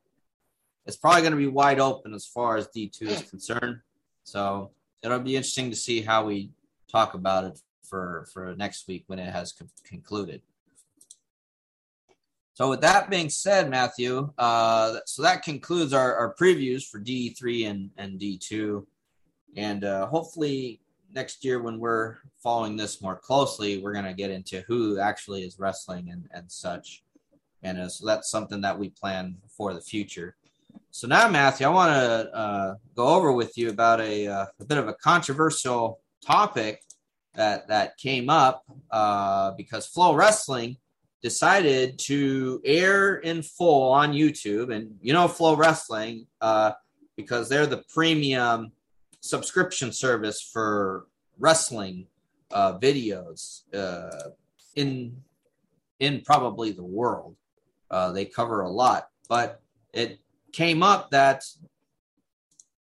it's probably going to be wide open as far as D two is concerned. So it'll be interesting to see how we talk about it for for next week when it has co- concluded. So with that being said, Matthew, uh, so that concludes our, our previews for D3 and, and D2. And uh, hopefully next year when we're following this more closely, we're going to get into who actually is wrestling and, and such. And uh, so that's something that we plan for the future. So now, Matthew, I want to uh, go over with you about a, uh, a bit of a controversial topic that that came up uh, because FloWrestling decided to air in full on YouTube, and you know FloWrestling uh, because they're the premium subscription service for wrestling uh, videos uh, in in probably the world. Uh, they cover a lot, but it came up that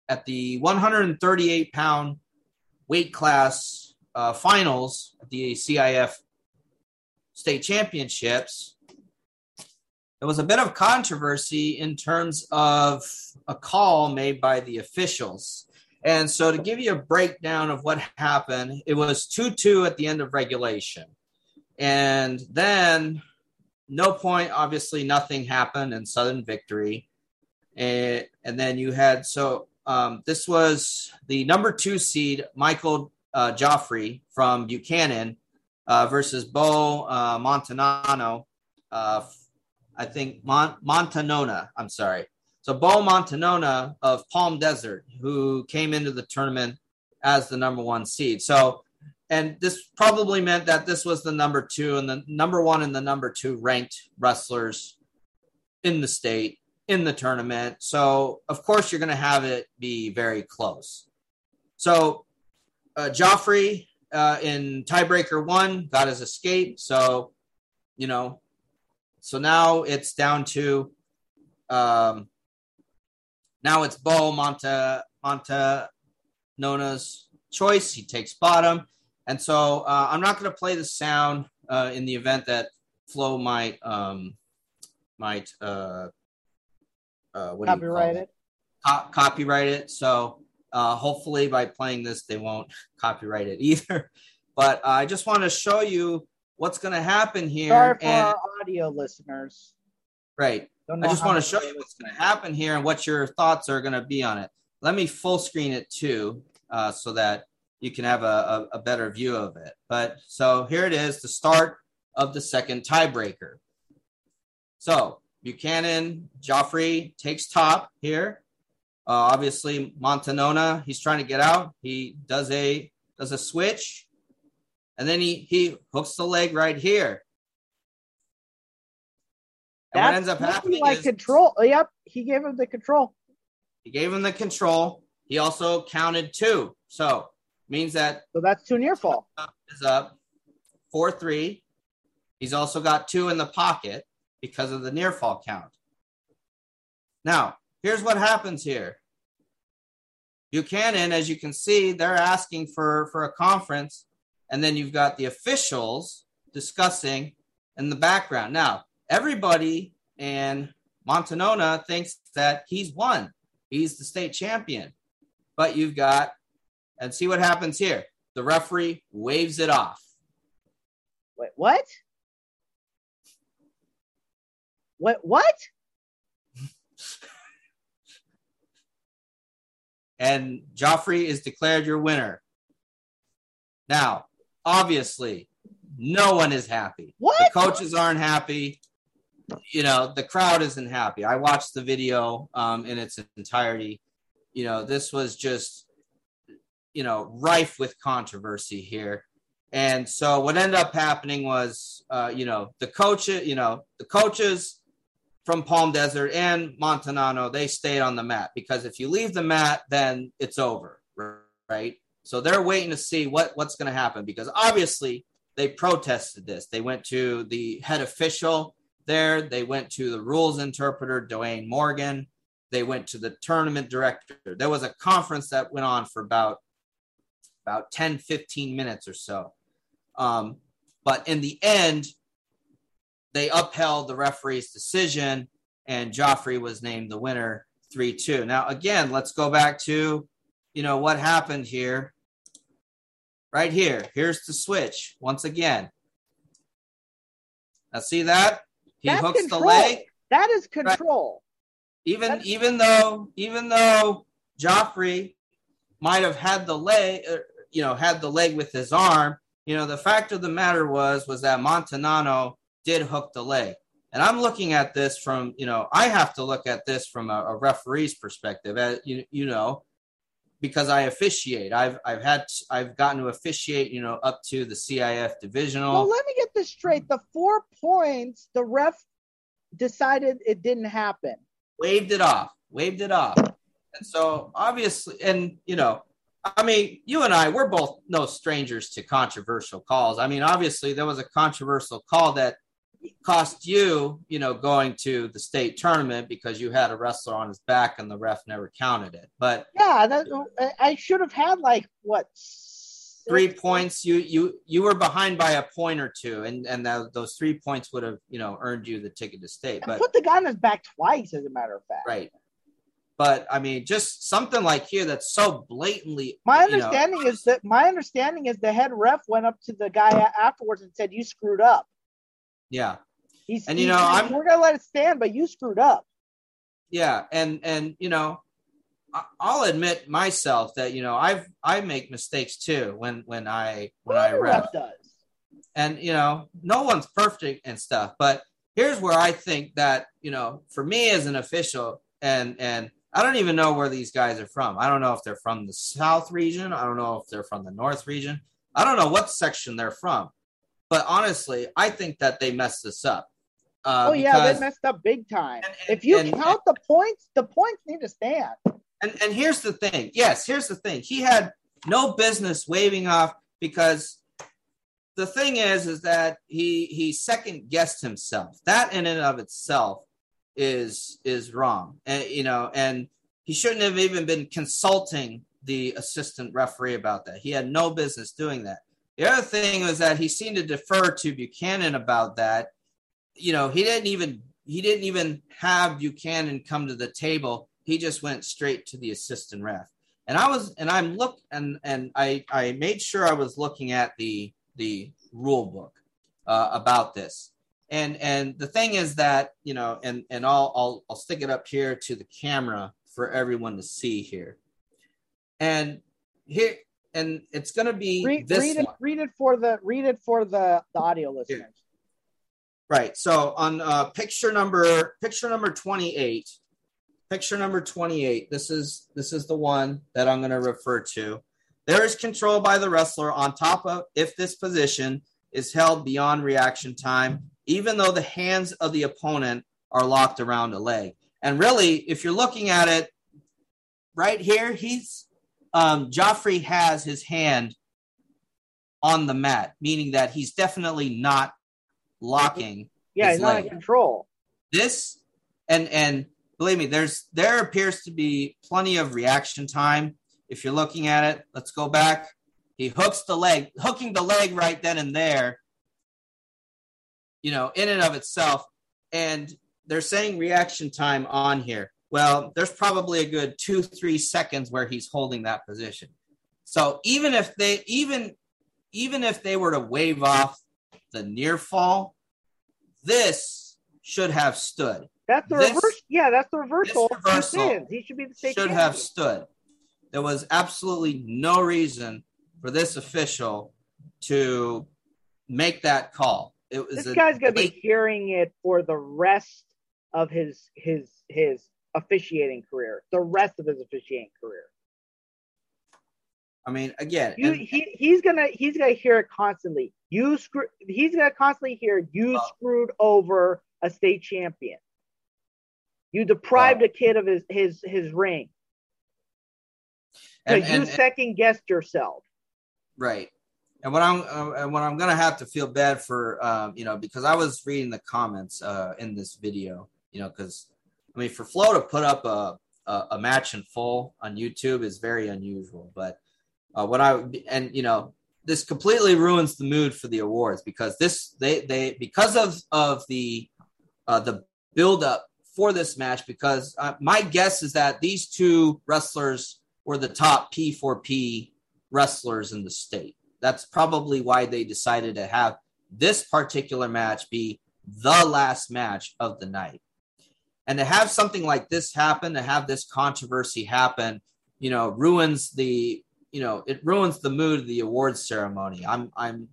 at the 138 pound weight class uh, finals at the CIF state championships, there was a bit of controversy in terms of a call made by the officials. And so, to give you a breakdown of what happened, it was 2 2 at the end of regulation. And then, no point, obviously, nothing happened in Sudden Victory. And, and then you had, so um, this was the number two seed, Michael uh, Joffrey from Buchanan uh, versus Bo uh, Montanano. Uh, I think Mon- Montanona. I'm sorry. So Bo Montanona of Palm Desert, who came into the tournament as the number one seed. So, and this probably meant that this was the number two and the number one and the number two ranked wrestlers in the state in the tournament. So, of course, you're going to have it be very close. So, uh, Joffrey uh, in tiebreaker one got his escape. So, you know, so now it's down to um, Now it's Bo Monta Monta Nona's choice. He takes bottom. And so uh, I'm not going to play the sound uh, in the event that Flo might um, might uh, uh, what copyright it. Co- copyright it. So uh, hopefully by playing this, they won't copyright it either. But uh, I just want to show you what's going to happen here. Sorry for and, our audio listeners. Right. I just want to show you what's going to happen here and what your thoughts are going to be on it. Let me full screen it too, uh, so that you can have a, a, a better view of it. But so here it is, the start of the second tiebreaker. So Buchanan, Joffrey takes top here. Uh, obviously, Montanona, he's trying to get out. He does a does a switch, and then he he hooks the leg right here. And what ends up happening like is control. Yep, he gave him the control. He gave him the control. He also counted two, so means that so that's two near fall is up four three. He's also got two in the pocket because of the near fall count. Now, here's what happens here. Buchanan, as you can see, they're asking for, for a conference, and then you've got the officials discussing in the background. Now, everybody in Montanona thinks that he's won. He's the state champion. But you've got, and see what happens here. The referee waves it off. Wait, what? What? What? And Joffrey is declared your winner. Now, obviously, no one is happy. What? The coaches aren't happy. You know, the crowd isn't happy. I watched the video um, in its entirety. You know, this was just, you know, rife with controversy here. And so what ended up happening was, uh, you know, the coach, you know, the coaches from Palm Desert and Montanano, they stayed on the mat because if you leave the mat, then it's over, right? So they're waiting to see what, what's going to happen because obviously they protested this. They went to the head official there, they went to the rules interpreter, Dwayne Morgan, they went to the tournament director. There was a conference that went on for about about 10, 15 minutes or so. Um, but in the end, they upheld the referee's decision, and Joffrey was named the winner 3 2. Now, again, let's go back to, you know, what happened here. Right here. Here's the switch once again. Now, see that? He That's hooks control. the leg. That is control. Right. Even That's- even though even though Joffrey might have had the leg, er, you know, had the leg with his arm, you know, the fact of the matter was was that Montanano did hook the leg. And I'm looking at this from, you know, I have to look at this from a, a referee's perspective, as you, you know, because I officiate. I've I've had I've gotten to officiate, you know, up to the CIF divisional. Well, let me get this straight. The four points, the ref decided it didn't happen. Waved it off. Waved it off. And so obviously, and you know, I mean, you and I, we're both no strangers to controversial calls. I mean, obviously, there was a controversial call that cost you, you know, going to the state tournament because you had a wrestler on his back and the ref never counted it. But yeah, that, I should have had like what three points. You you you were behind by a point or two, and and that, those three points would have you know earned you the ticket to state. But put the guy on his back twice, as a matter of fact. Right. But I mean, just something like here that's so blatantly. My understanding you know, is that my understanding is the head ref went up to the guy afterwards and said, "You screwed up." Yeah. He's, and you know, I'm, we're gonna let it stand, but you screwed up. Yeah, and and you know, I'll admit myself that you know I've I make mistakes too when when I when I ref. Does. And you know, no one's perfect and stuff, but here's where I think that you know, for me as an official, and and I don't even know where these guys are from. I don't know if they're from the South region. I don't know if they're from the North region. I don't know what section they're from. But honestly, I think that they messed this up. Uh, oh yeah, because, they messed up big time. And, and, if you and, count the points, the points need to stand. And and here's the thing. Yes, here's the thing. He had no business waving off because the thing is, is that he he second guessed himself. That in and of itself is is wrong. And you know, and he shouldn't have even been consulting the assistant referee about that. He had no business doing that. The other thing was that he seemed to defer to Buchanan about that. You know, he didn't even he didn't even have Buchanan come to the table. He just went straight to the assistant ref. And I was and I'm look and and I I made sure I was looking at the the rule book uh, about this. And and the thing is that you know and and I'll I'll I'll stick it up here to the camera for everyone to see here. And here and it's going to be read, read it. One. Read it for the read it for the, the audio listeners. Right. So on uh, picture number picture number twenty eight, picture number twenty eight. This is this is the one that I'm going to refer to. There is control by the wrestler on top of if this position is held beyond reaction time, even though the hands of the opponent are locked around a leg. And really, if you're looking at it right here, he's um, Joffrey has his hand on the mat, meaning that he's definitely not locking. Yeah, he's not in control. This and and believe me, there's there appears to be plenty of reaction time. If you're looking at it, let's go back. He hooks the leg, hooking the leg right then and there. You know, in and of itself, and they're saying reaction time on here. Well, there's probably a good two, three seconds where he's holding that position. So even if they even even if they were to wave off the near fall, this should have stood. That's the this, reverse. Yeah, that's the reversal. reversal he should be the state should champion. have stood. There was absolutely no reason for this official to make that call. It was this guy's going to be hearing it for the rest of his his his officiating career, the rest of his officiating career. I mean, again, you, and, he, he's gonna he's gonna hear it constantly. You screw. He's gonna constantly hear you screwed over a state champion. You deprived a kid of his his his ring because you second guessed yourself. Right. And what I'm uh, and what I'm gonna have to feel bad for, um, you know, because I was reading the comments uh, in this video, you know, because I mean, for Flo to put up a, a, a match in full on YouTube is very unusual. But uh, what I and you know, this completely ruins the mood for the awards because this they they because of of the uh, the build up for this match because uh, my guess is that these two wrestlers were the top P4P wrestlers in the state. That's probably why they decided to have this particular match be the last match of the night. And to have something like this happen, to have this controversy happen, you know, ruins the, you know, it ruins the mood of the awards ceremony. I'm, I'm,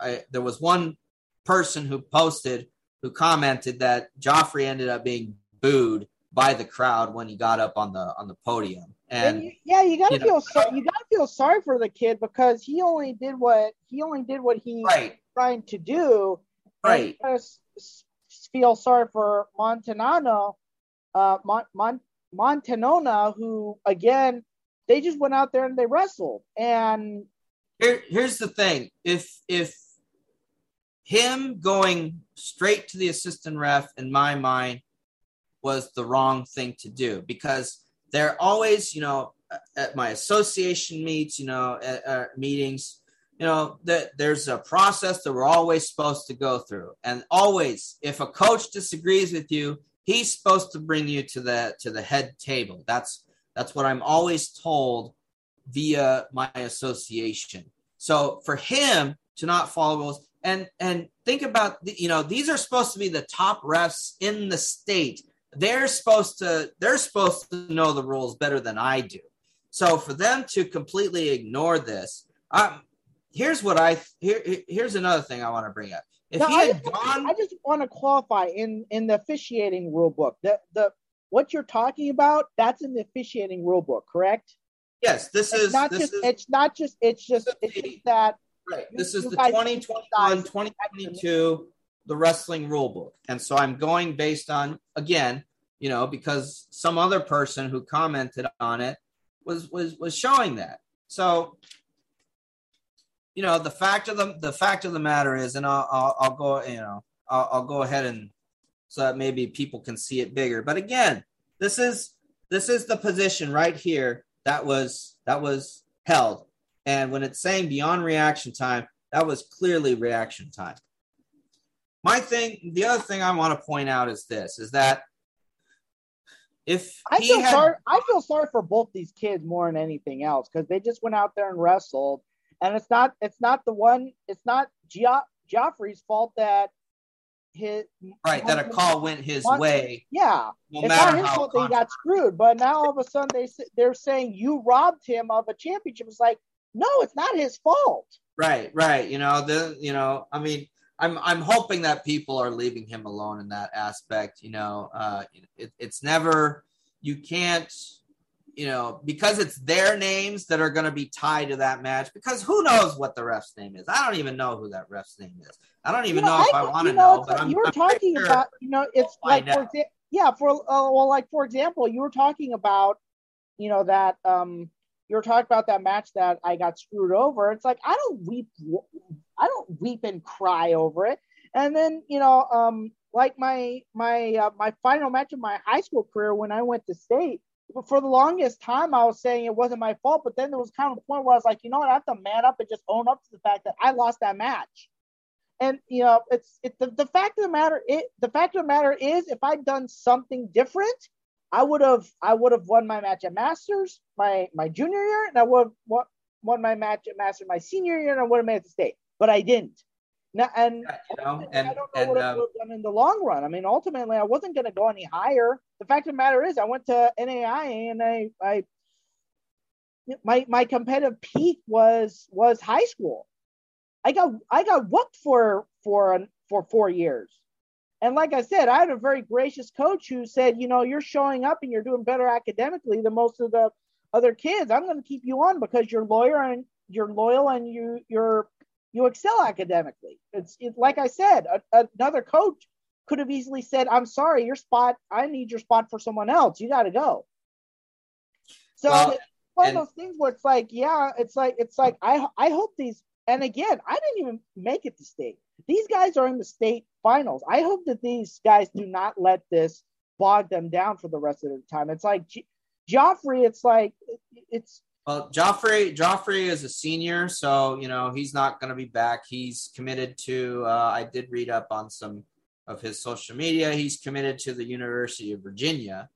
I, there was one person who posted who commented that Joffrey ended up being booed by the crowd when he got up on the on the podium. And, and yeah, you gotta you feel know, so, you gotta feel sorry for the kid because he only did what he only did what he right. trying to do. Right feel sorry for Montanano, uh, Mon- Mon- Montanona, who again they just went out there and they wrestled. And Here, here's the thing: if if him going straight to the assistant ref, in my mind, was the wrong thing to do because they're always, you know, at my association meets, you know, at, at meetings, you know that there's a process that we're always supposed to go through. And always if a coach disagrees with you he's supposed to bring you to the to the head table. That's that's what i'm always told via my association. So for him to not follow rules and and think about the, you know these are supposed to be the top refs in the state. They're supposed to they're supposed to know the rules better than i do. So for them to completely ignore this um, here's what I here here's another thing I want to bring up. If he had I gone, I just want to qualify in in the officiating rule book. The the what you're talking about that's in the officiating rule book, correct? Yes, this it's is not this just is, it's not just it's just it's just that right. This is the 2021 2022 the wrestling rule book. And so I'm going based on again, you know, because some other person who commented on it was was was showing that. So you know the fact of the the fact of the matter is, and I'll I'll, I'll go you know I'll, I'll go ahead and so that maybe people can see it bigger. But again, this is this is the position right here that was that was held. And when it's saying beyond reaction time, that was clearly reaction time. My thing, the other thing I want to point out is this: is that if I feel had, sorry, I feel sorry for both these kids more than anything else because they just went out there and wrestled, and it's not it's not the one it's not Gio- Joffrey's fault that his right that a call went his way. Yeah, no it's not his fault that he got screwed. But now all of a sudden they they're saying you robbed him of a championship. It's like no, it's not his fault. Right, right. You know the you know I mean I'm I'm hoping that people are leaving him alone in that aspect. You know, uh, it, it's never you can't you know because it's their names that are going to be tied to that match. Because who knows what the ref's name is? I don't even know who that ref's name is. I don't even you know, know if I, I want to know. know but I'm, you were I'm talking sure about you know it's like for exa- yeah for uh, well like for example you were talking about you know that um you were talking about that match that I got screwed over. It's like I don't weep, I don't weep and cry over it. And then you know, um, like my my uh, my final match of my high school career when I went to state. For the longest time, I was saying it wasn't my fault, but then there was kind of a point where I was like, you know what, I have to man up and just own up to the fact that I lost that match. And you know, it's it, the, the fact of the matter it the fact of the matter is if I'd done something different, I would have I would have won my match at Masters my my junior year, and I would have won my match at Masters my senior year, and I would have made it to state, but I didn't. Now, and, you know, and I don't know and, what I um, would have done in the long run. I mean, ultimately, I wasn't going to go any higher. The fact of the matter is, I went to NAIA, and I, I my my competitive peak was was high school. I got I got whooped for for for four years. And like I said, I had a very gracious coach who said, you know, you're showing up and you're doing better academically than most of the other kids. I'm going to keep you on because you're lawyer and you're loyal and you you're you excel academically. It's it, like I said, a, another coach could have easily said, "I'm sorry, your spot. I need your spot for someone else. You got to go." So well, it's one and- of those things where it's like, yeah, it's like it's like I I hope these. And again, I didn't even make it to state. These guys are in the state finals. I hope that these guys do not let this bog them down for the rest of the time. It's like Joffrey, it's like it's well, Joffrey Joffrey is a senior, so you know he's not going to be back. He's committed to. Uh, I did read up on some of his social media. He's committed to the University of Virginia.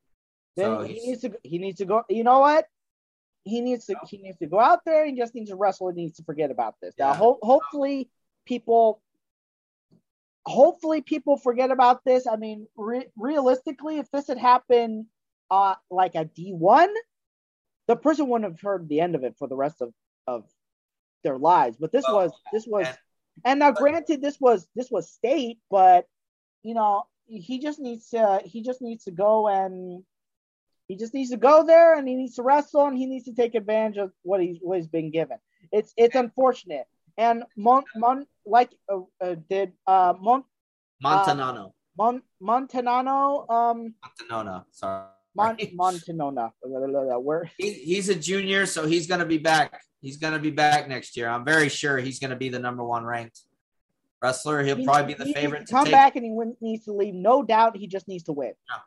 Then so he needs to. He needs to go. You know what? He needs to. He needs to go out there. He just needs to wrestle. He needs to forget about this. Now, ho- hopefully, people hopefully people forget about this. I mean, re- realistically, if this had happened uh, like a D1, the person wouldn't have heard the end of it for the rest of, of their lives. But this was this was and now granted this was this was state, but you know, he just needs to he just needs to go and he just needs to go there and he needs to wrestle and he needs to take advantage of what he's what he's been given. It's it's unfortunate. And Mon, Mon like uh, uh, did uh, Mon, Montanano. Uh, Mon, Montanano. Um, Montanona. Sorry. Mon, Montanona. Where he, he's a junior, so he's going to be back. He's going to be back next year. I'm very sure he's going to be the number one ranked wrestler. He'll he, probably be the favorite. come back and he needs to leave. No doubt, he just needs to win. Yeah.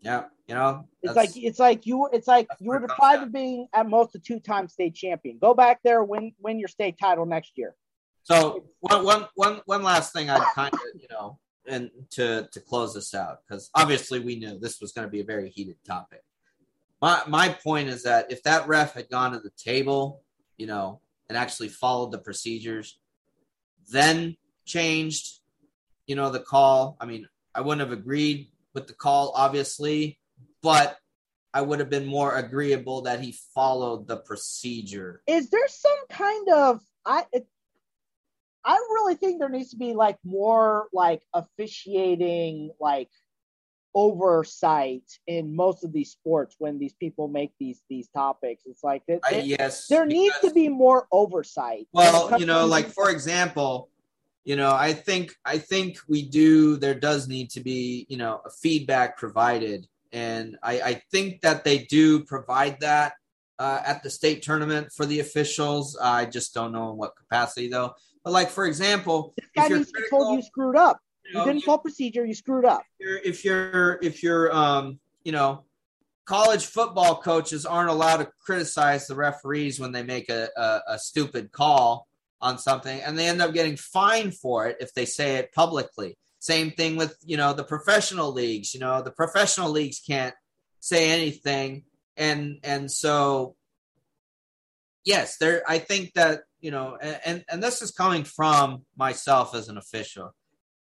Yeah, you know, it's like it's like you it's like you were deprived of being at most a two-time state champion. Go back there, win win your state title next year. So one one one one last thing I kind of you know and to to close this out because obviously we knew this was going to be a very heated topic. My my point is that if that ref had gone to the table, you know, and actually followed the procedures, then changed, you know, the call. I mean, I wouldn't have agreed with the call, obviously, but I would have been more agreeable that he followed the procedure. Is there some kind of I I really think there needs to be like more like officiating like oversight in most of these sports when these people make these these topics. It's like it, uh, yes, there needs to be more oversight. Well, you know, like for example, you know, I think I think we do. There does need to be you know a feedback provided, and I, I think that they do provide that. Uh, at the state tournament for the officials, I just don't know in what capacity though. But like for example, this guy needs to told you screwed up. You, know, didn't follow procedure. You screwed up. If you're if you're if you're um you know college football coaches aren't allowed to criticize the referees when they make a, a, a, stupid call on something and they end up getting fined for it if they say it publicly same thing with you know the professional leagues you know the professional leagues can't say anything and and so yes there i think that you know and and this is coming from myself as an official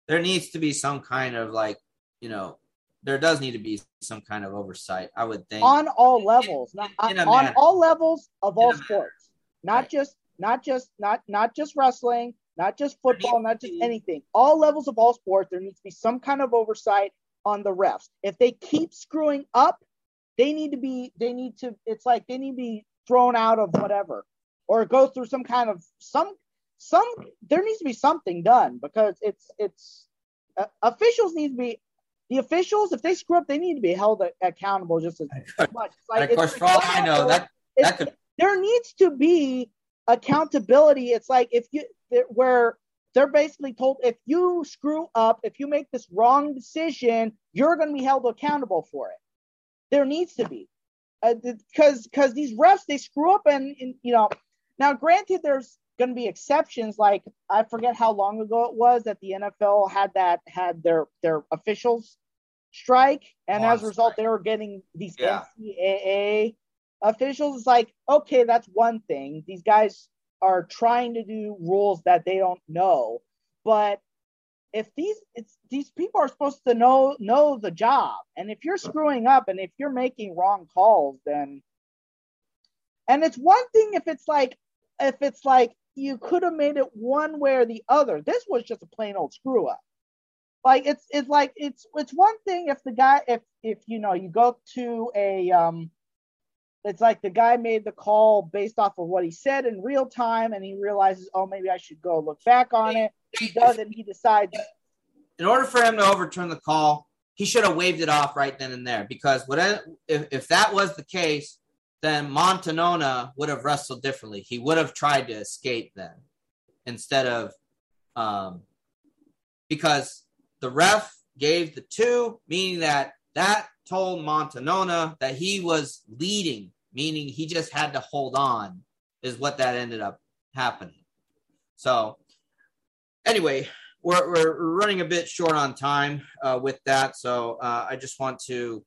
there needs to be some kind of like you know there does need to be some kind of oversight. I would think on all levels, not, on all levels of all sports, not right. just not just not not just wrestling, not just football, not just anything. All levels of all sports, there needs to be some kind of oversight on the refs. If they keep screwing up, they need to be they need to. It's like they need to be thrown out of whatever, or go through some kind of some some. There needs to be something done because it's it's uh, officials need to be the officials, if they screw up, they need to be held accountable just as much. Like, of course, for all I know, that, that could... there needs to be accountability. It's like if you where they're basically told if you screw up, if you make this wrong decision, you're going to be held accountable for it. There needs to be because uh, because these refs they screw up and, and you know now granted there's going to be exceptions like i forget how long ago it was that the nfl had that had their their officials strike and as a result they were getting these yeah. ncaa officials. It's like okay that's one thing. These guys are trying to do rules that they don't know. But if these it's these people are supposed to know know the job. And if you're screwing up and if you're making wrong calls then and it's one thing if it's like if it's like you could have made it one way or the other. This was just a plain old screw up. Like it's it's like it's it's one thing if the guy if if you know you go to a um it's like the guy made the call based off of what he said in real time and he realizes oh maybe I should go look back on it. He does and he decides in order for him to overturn the call, he should have waved it off right then and there because what if if that was the case, then Montanona would have wrestled differently. He would have tried to escape then instead of um, because the ref gave the two, meaning that that told Montanona that he was leading, meaning he just had to hold on, is what that ended up happening. So, anyway, we're, we're running a bit short on time uh, with that. So, uh, I just want to,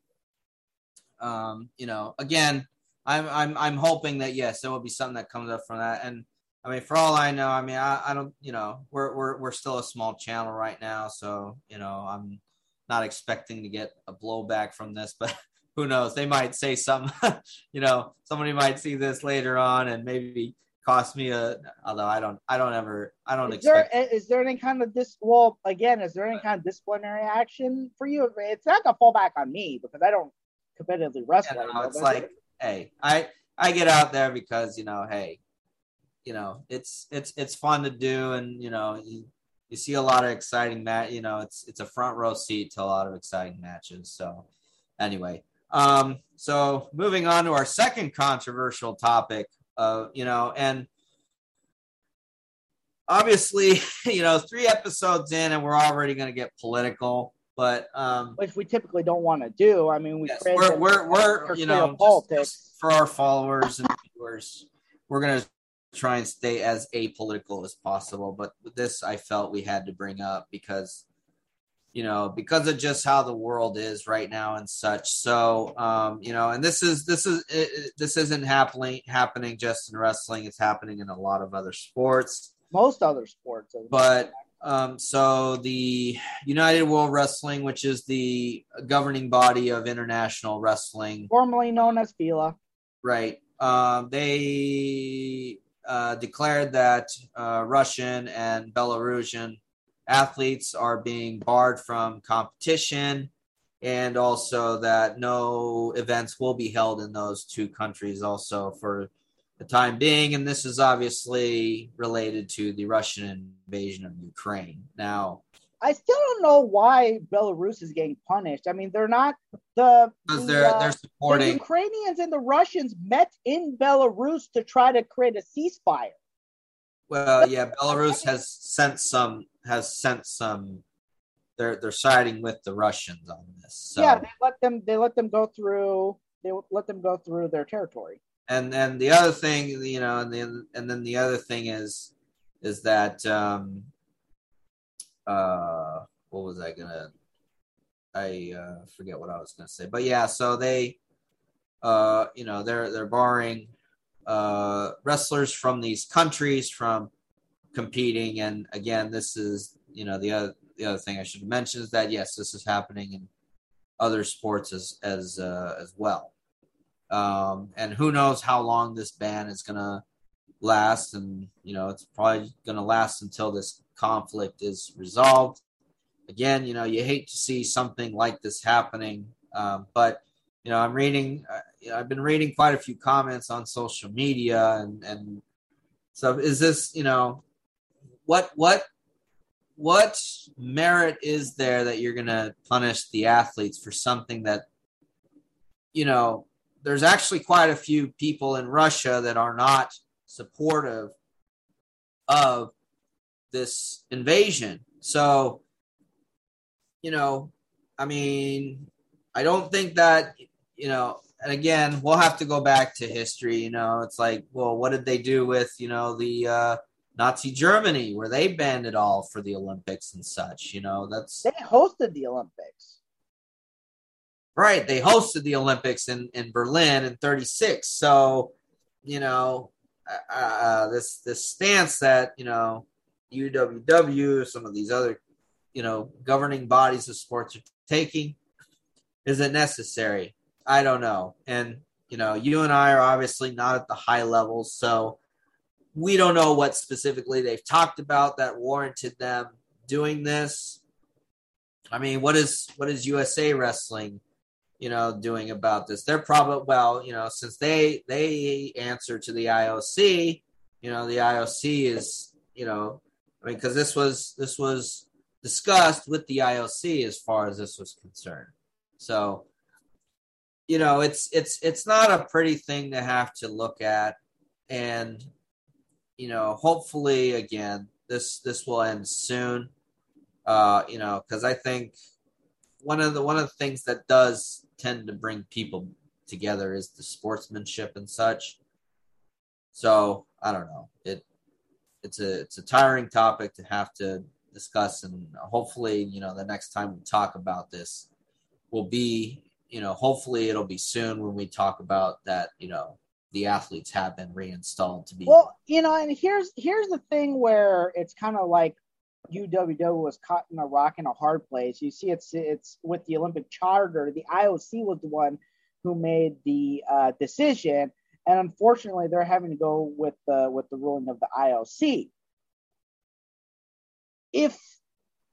um, you know, again, I'm I'm I'm hoping that yes, there will be something that comes up from that. And I mean, for all I know, I mean, I, I don't, you know, we're we're we're still a small channel right now, so you know, I'm not expecting to get a blowback from this, but who knows? They might say some, you know, somebody might see this later on and maybe cost me a. Although I don't, I don't ever, I don't is expect. There, is there any kind of this? Well, again, is there any kind of disciplinary action for you? It's not gonna fall back on me because I don't competitively wrestle. Yeah, no, it's like hey, I I get out there because you know, hey, you know, it's it's it's fun to do, and you know, you, you see a lot of exciting match. You know, it's it's a front row seat to a lot of exciting matches. So, anyway, um, so moving on to our second controversial topic, uh, you know, and obviously, you know, three episodes in, and we're already going to get political but um, which we typically don't want to do. I mean, we yes, we're we're, we're you know politics. Just, for our followers and viewers, we're gonna try and stay as apolitical as possible. But this, I felt we had to bring up because you know because of just how the world is right now and such. So um, you know, and this is this is it, this isn't happening happening just in wrestling. It's happening in a lot of other sports. Most other sports, but um, so the United World Wrestling, which is the governing body of international wrestling, formerly known as FILA, right? Um, they uh, declared that uh, Russian and Belarusian athletes are being barred from competition, and also that no events will be held in those two countries. Also for the time being. And this is obviously related to the Russian invasion of Ukraine. Now, I still don't know why Belarus is getting punished. I mean, they're not the because they're uh, they're supporting the Ukrainians and the Russians met in Belarus to try to create a ceasefire. Well, yeah, Belarus has sent some has sent some. They're they're siding with the Russians on this. So. Yeah, they let them they let them go through they let them go through their territory. And then the other thing, you know, and then and then the other thing is is that um, uh, what was I gonna? I uh, forget what I was gonna say, but yeah. So they, uh, you know, they're they're barring uh, wrestlers from these countries from competing, and again, this is you know the other the other thing I should mention is that yes, this is happening in other sports as as uh, as well. Um, and who knows how long this ban is gonna last, and you know it's probably gonna last until this conflict is resolved. Again, you know you hate to see something like this happening, um, but you know I'm reading. Uh, I've been reading quite a few comments on social media, and and so is this you know what what what merit is there that you're going to punish the athletes for something that you know there's actually quite a few people in Russia that are not supportive of this invasion. So, you know, I mean, I don't think that, you know, and again, we'll have to go back to history, you know, it's like, well, what did they do with, you know, the uh Nazi Germany, where they banned it all for the Olympics and such. You know, that's they hosted the Olympics. Right, they hosted the Olympics in in Berlin in '36. So, you know, uh, uh, this this stance that you know UWW, some of these other you know governing bodies of sports are taking, is it necessary? I don't know. And you know, you and I are obviously not at the high levels, so we don't know what specifically they've talked about that warranted them doing this. I mean, what is what is USA Wrestling, you know, doing about this? They're probably well, you know, since they they answer to the IOC, you know, the IOC is, you know, I mean, because this was this was discussed with the IOC as far as this was concerned. So, you know, it's it's it's not a pretty thing to have to look at, and you know, hopefully again, this this will end soon. Uh, you know, because I think one of the one of the things that does tend to bring people together is the sportsmanship and such. So I don't know. It it's a it's a tiring topic to have to discuss, and hopefully, you know, the next time we talk about this will be, you know, hopefully it'll be soon when we talk about that, you know, the athletes have been reinstalled to be. Well, you know, and here's here's the thing where it's kind of like UWW was caught in a rock and a hard place. You see, it's it's with the Olympic Charter. The IOC was the one who made the uh, decision, and unfortunately, they're having to go with the with the ruling of the IOC. If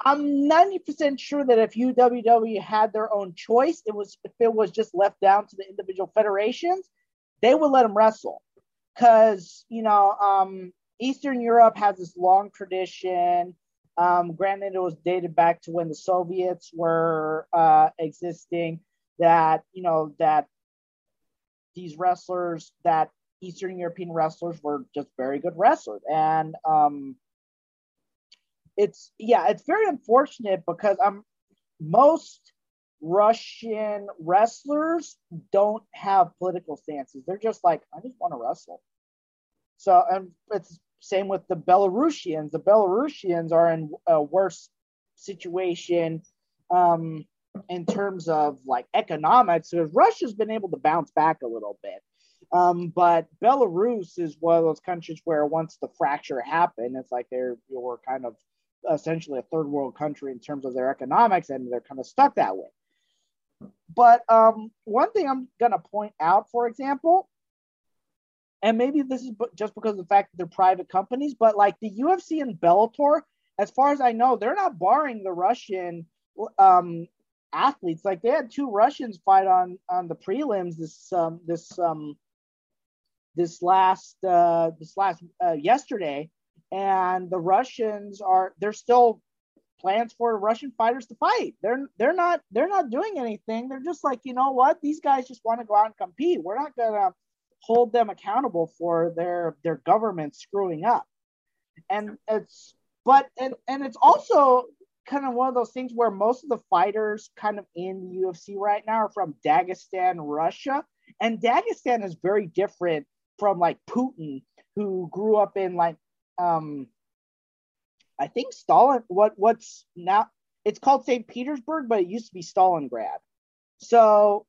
I'm 90% sure that if UWW had their own choice, it was if it was just left down to the individual federations, they would let them wrestle because you know um, Eastern Europe has this long tradition. Um, granted, it was dated back to when the Soviets were uh, existing. That you know that these wrestlers, that Eastern European wrestlers, were just very good wrestlers, and um, it's yeah, it's very unfortunate because I'm most Russian wrestlers don't have political stances. They're just like, I just want to wrestle. So, and it's same with the Belarusians. The Belarusians are in a worse situation um, in terms of like economics. Because Russia's been able to bounce back a little bit. Um, but Belarus is one of those countries where once the fracture happened, it's like they're you're kind of essentially a third world country in terms of their economics, and they're kind of stuck that way. But um, one thing I'm going to point out, for example, and maybe this is just because of the fact that they're private companies, but like the UFC and Bellator, as far as I know, they're not barring the Russian um, athletes. Like they had two Russians fight on on the prelims this um, this um, this last uh, this last uh, yesterday, and the Russians are they're still plans for Russian fighters to fight. They're they're not they're not doing anything. They're just like, you know what? These guys just want to go out and compete. We're not gonna hold them accountable for their their government screwing up. And it's but and and it's also kind of one of those things where most of the fighters kind of in the UFC right now are from Dagestan, Russia. And Dagestan is very different from like Putin, who grew up in like um I think Stalin what what's now it's called St. Petersburg, but it used to be Stalingrad. So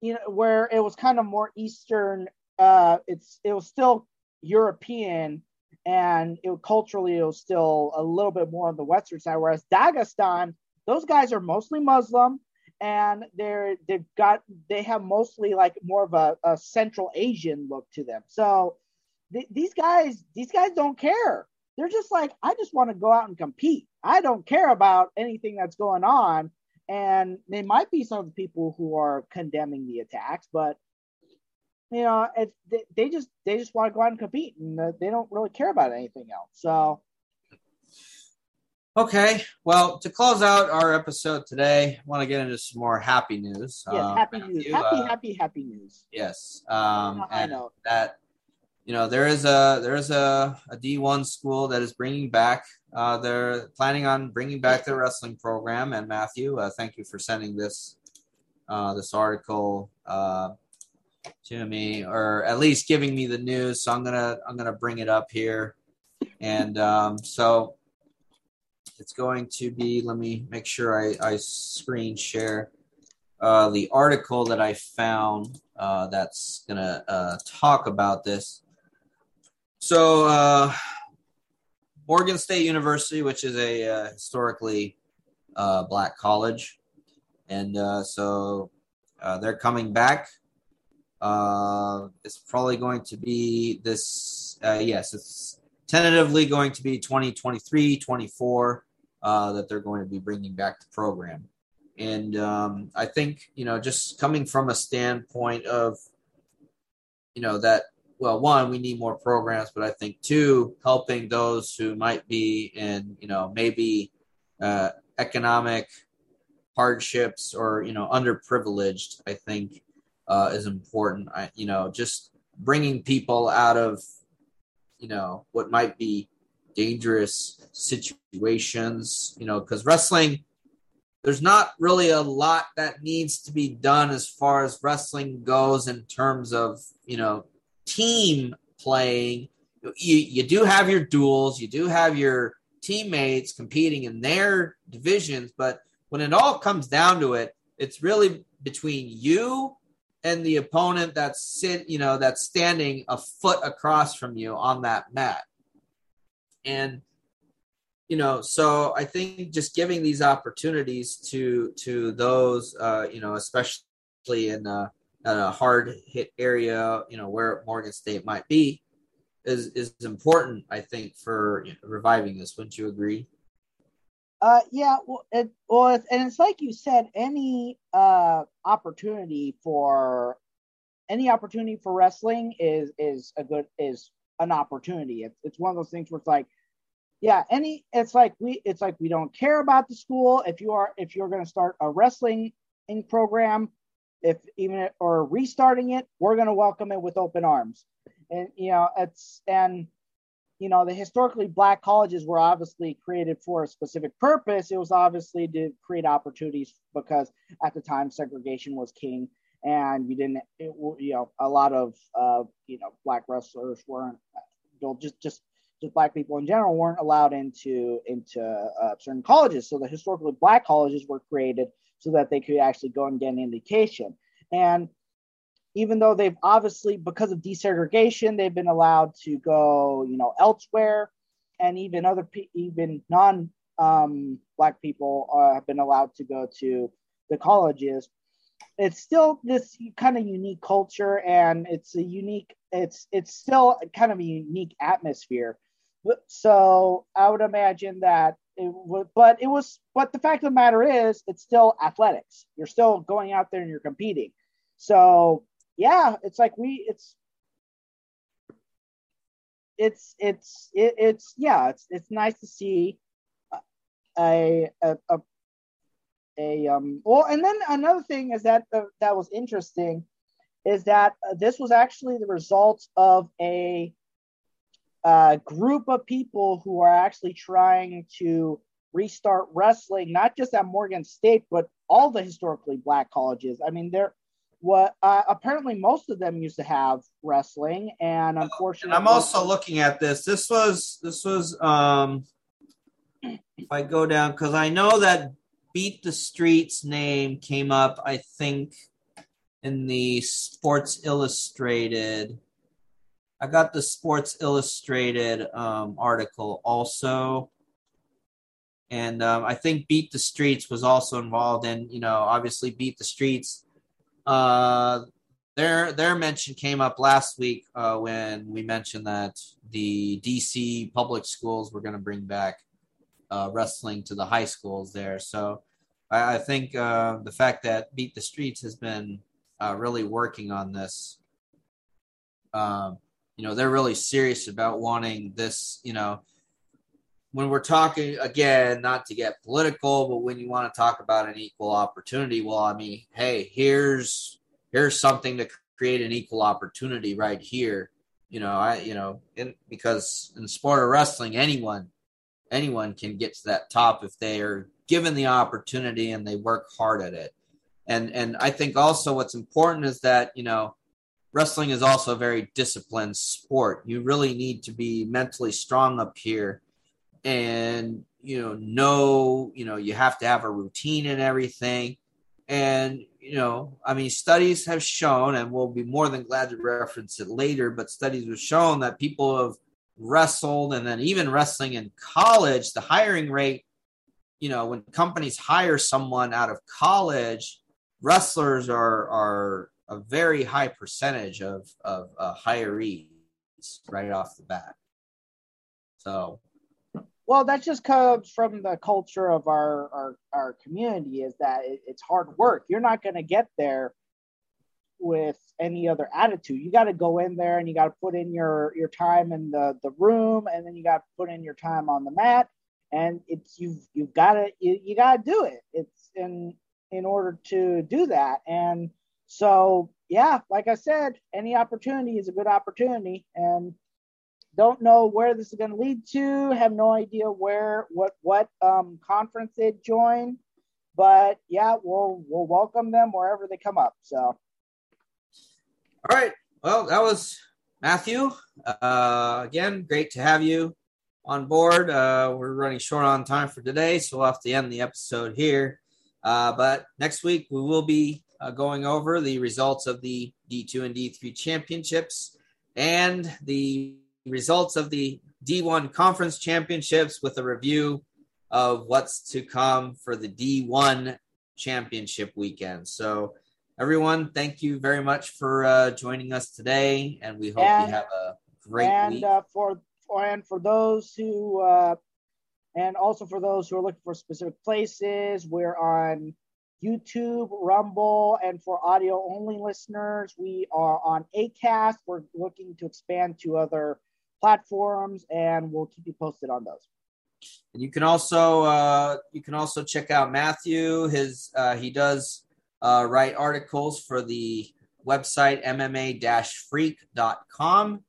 you know, where it was kind of more Eastern, uh it's it was still European and it culturally it was still a little bit more on the western side, whereas Dagestan, those guys are mostly Muslim and they're they've got they have mostly like more of a, a Central Asian look to them. So th- these guys these guys don't care. They're just like I just want to go out and compete. I don't care about anything that's going on. And they might be some of the people who are condemning the attacks, but you know, it's, they, they just they just want to go out and compete, and they don't really care about anything else. So Okay, well, to close out our episode today, I want to get into some more happy news. Yes, um, happy news. You, happy, uh, happy, happy news. Yes. Um, I know that you know there is a there is a, a D1 school that is bringing back. Uh, they're planning on bringing back their wrestling program. And Matthew, uh, thank you for sending this uh, this article uh, to me, or at least giving me the news. So I'm gonna I'm gonna bring it up here. And um, so it's going to be, let me make sure I, I screen share uh, the article that I found uh, that's uh, talk about this. So, uh, Morgan State University, which is a uh, historically uh, black college, and so they're coming back. it's probably going to be this, yes, it's tentatively going to be 2023 24 uh, that they're going to be bringing back the program. And um, I think, you know, just coming from a standpoint of, you know, that, well, one, we need more programs, but I think two, helping those who might be in, you know, maybe uh, economic hardships or, you know, underprivileged, I think uh, is important. I, you know, just bringing people out of, you know, what might be dangerous situations, you know, because wrestling, there's not really a lot that needs to be done as far as wrestling goes in terms of, you know, team playing. You, you do have your duels, you do have your teammates competing in their divisions, but when it all comes down to it, it's really between you and the opponent that's sit, you know, that's standing a foot across from you on that mat. And you know, so I think just giving these opportunities to to those, uh, you know, especially in in a hard hit area, you know, where Morgan State might be, is is important. I think for you know, reviving this. Wouldn't you agree? Uh, yeah. Well, it, well, and it's like you said, any uh opportunity for any opportunity for wrestling is is a good is an opportunity. It's it's one of those things where it's like yeah any it's like we it's like we don't care about the school if you are if you're going to start a wrestling in program if even or restarting it we're going to welcome it with open arms and you know it's and you know the historically black colleges were obviously created for a specific purpose it was obviously to create opportunities because at the time segregation was king and you didn't it, you know a lot of uh, you know black wrestlers weren't just just just black people in general weren't allowed into into uh, certain colleges. So the historically black colleges were created so that they could actually go and get an education. And even though they've obviously, because of desegregation, they've been allowed to go, you know, elsewhere, and even other even non um, black people uh, have been allowed to go to the colleges. It's still this kind of unique culture, and it's a unique. It's it's still kind of a unique atmosphere so I would imagine that it would, but it was, but the fact of the matter is, it's still athletics. You're still going out there and you're competing. So yeah, it's like we, it's, it's, it's, it, it's, yeah, it's, it's nice to see a, a, a, a, um, well, and then another thing is that, uh, that was interesting is that uh, this was actually the result of a, a group of people who are actually trying to restart wrestling, not just at Morgan State, but all the historically black colleges. I mean, there what uh, apparently most of them used to have wrestling, and unfortunately, and I'm also looking at this. This was this was um, if I go down because I know that Beat the Streets name came up. I think in the Sports Illustrated. I got the Sports Illustrated um, article also. And um, I think Beat the Streets was also involved in, you know, obviously Beat the Streets. Uh, their their mention came up last week uh, when we mentioned that the DC public schools were going to bring back uh, wrestling to the high schools there. So I, I think uh, the fact that Beat the Streets has been uh, really working on this. Um, you know, they're really serious about wanting this. You know, when we're talking again, not to get political, but when you want to talk about an equal opportunity, well, I mean, hey, here's here's something to create an equal opportunity right here. You know, I you know, in because in sport of wrestling, anyone anyone can get to that top if they are given the opportunity and they work hard at it and and I think also what's important is that you know wrestling is also a very disciplined sport. You really need to be mentally strong up here, and you know know you know you have to have a routine and everything. And you know, I mean, studies have shown, and we'll be more than glad to reference it later. But studies have shown that people have wrestled, and then even wrestling in college, the hiring rate you know when companies hire someone out of college wrestlers are are a very high percentage of of uh, hirees right off the bat. So, well, that just comes from the culture of our our, our community is that it, it's hard work. You're not going to get there with any other attitude. You got to go in there and you got to put in your your time in the the room, and then you got to put in your time on the mat. And it's you've you've got to you, you got to do it. It's and in order to do that. And so, yeah, like I said, any opportunity is a good opportunity. And don't know where this is going to lead to. Have no idea where what what um, conference they'd join, but yeah, we'll we'll welcome them wherever they come up. So, all right. Well, that was Matthew. Uh, again, great to have you on board. Uh, we're running short on time for today, so we'll have to end the episode here. Uh, but next week we will be uh, going over the results of the D2 and D3 championships and the results of the D1 conference championships with a review of what's to come for the D1 championship weekend. So, everyone, thank you very much for uh, joining us today, and we hope and, you have a great and, week. Uh, for, for and for those who uh, and also for those who are looking for specific places, we're on YouTube, Rumble, and for audio only listeners, we are on ACAST. We're looking to expand to other platforms, and we'll keep you posted on those. And you can also uh, you can also check out Matthew. His uh, he does uh, write articles for the website mma-freak.com,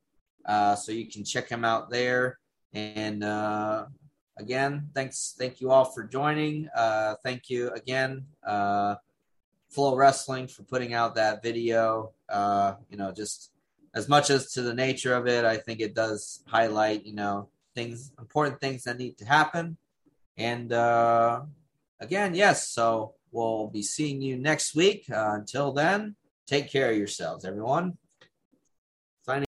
uh, so you can check him out there. And uh, again, thanks, thank you all for joining. Uh, thank you again, uh, FloWrestling, for putting out that video. Uh, you know, just as much as to the nature of it, I think it does highlight, you know, things, important things that need to happen. And uh, again, yes, so we'll be seeing you next week. Uh, until then, take care of yourselves, everyone.